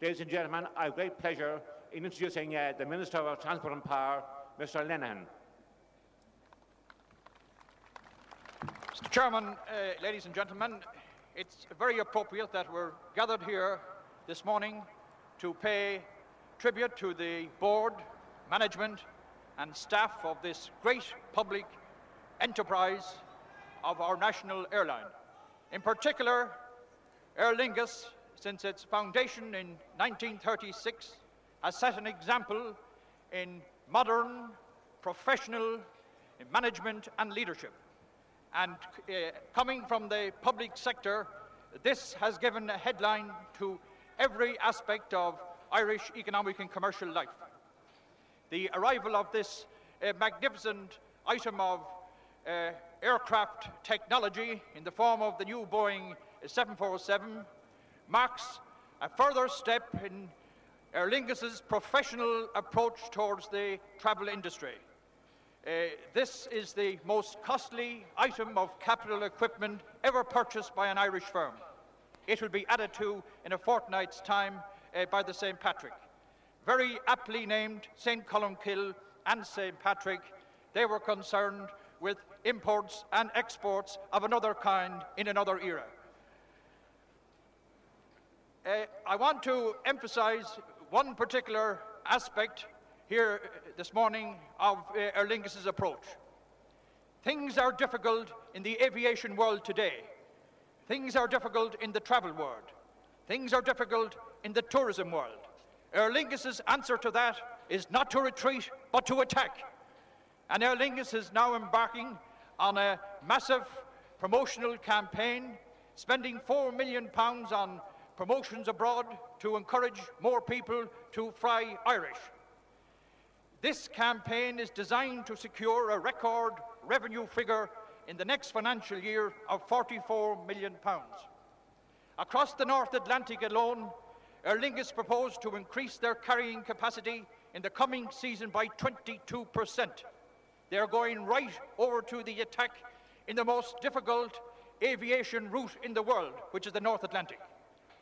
[SPEAKER 35] Ladies and gentlemen, I have great pleasure in introducing uh, the Minister of Transport and Power, Mr. Lenihan.
[SPEAKER 36] Mr. Chairman, uh, ladies and gentlemen, it's very appropriate that we're gathered here this morning to pay tribute to the board, management, and staff of this great public enterprise of our national airline. In particular, Aer Lingus, since its foundation in 1936, has set an example in modern, professional management and leadership. And uh, coming from the public sector, this has given a headline to every aspect of Irish economic and commercial life. The arrival of this uh, magnificent item of uh, aircraft technology in the form of the new Boeing 747 marks a further step in Aer Lingus's professional approach towards the travel industry. Uh, this is the most costly item of capital equipment ever purchased by an Irish firm. It will be added to in a fortnight's time uh, by the St. Patrick. Very aptly named St. Colmcille and St. Patrick, they were concerned with imports and exports of another kind in another era. Uh, I want to emphasize one particular aspect here uh, this morning of uh, our approach. Things are difficult in the aviation world today. Things are difficult in the travel world. Things are difficult in the tourism world. Our answer to that is not to retreat, but to attack. And Aer Lingus is now embarking on a massive promotional campaign, spending £4 million on promotions abroad to encourage more people to fly Irish. This campaign is designed to secure a record revenue figure in the next financial year of £44 million. Across the North Atlantic alone, Aer Lingus proposed to increase their carrying capacity in the coming season by 22%. They are going right over to the attack in the most difficult aviation route in the world, which is the North Atlantic.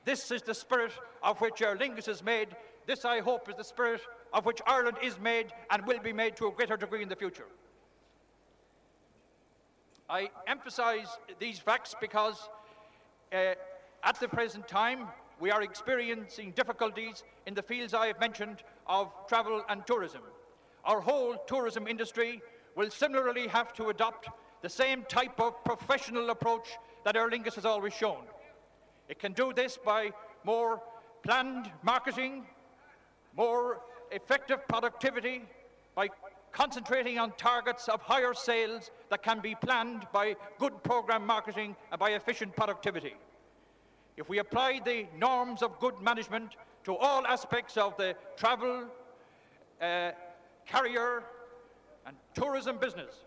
[SPEAKER 36] This is the spirit of which Aer Lingus is made. This, I hope, is the spirit of which Ireland is made and will be made to a greater degree in the future. I emphasize these facts because uh, at the present time we are experiencing difficulties in the fields I have mentioned of travel and tourism. Our whole tourism industry will similarly have to adopt the same type of professional approach that Aer Lingus has always shown. It can do this by more planned marketing, more effective productivity, by concentrating on targets of higher sales that can be planned by good program marketing and by efficient productivity. If we apply the norms of good management to all aspects of the travel, uh, carrier, and tourism business,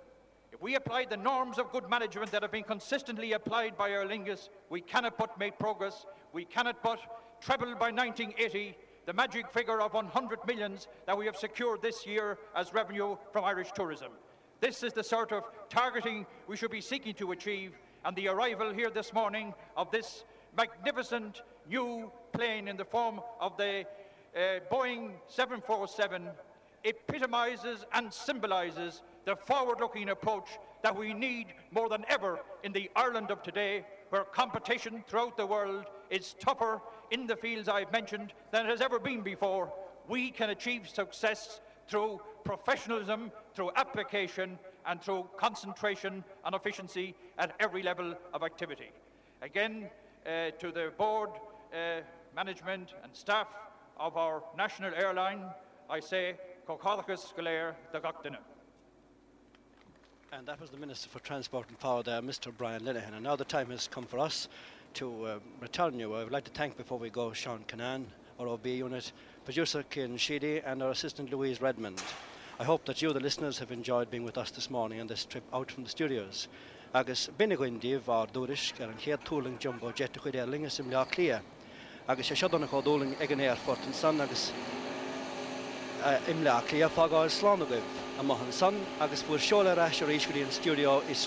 [SPEAKER 36] if we apply the norms of good management that have been consistently applied by Aer Lingus, we cannot but make progress. We cannot but treble by 1980 the magic figure of 100 millions that we have secured this year as revenue from Irish tourism. This is the sort of targeting we should be seeking to achieve, and the arrival here this morning of this magnificent new plane in the form of the uh, Boeing 747 epitomizes and symbolizes the forward-looking approach that we need more than ever in the Ireland of today, where competition throughout the world is tougher in the fields I've mentioned than it has ever been before, we can achieve success through professionalism, through application, and through concentration and efficiency at every level of activity. Again, uh, to the board, uh, management, and staff of our national airline, I say, Cocharachas Galair the Gachdina.
[SPEAKER 26] And that was the Minister for Transport and Power there, Mr. Brian Lenihan. And now the time has come for us to uh, return you. I would like to thank before we go Sean Canan, our OB unit, producer Ken Sheedy, and our assistant Louise Redmond. I hope that you, the listeners, have enjoyed being with us this morning on this trip out from the studios. Agus binnegoindíh var dúris gar an chéad túling jumbo jet chuid é lingus im le lia. Agus sé seanna chodóling ag an éirfort an san agus uh, im le lia fágáil slánagah a mahan san agus bfuair seola reis a rééis go an studio is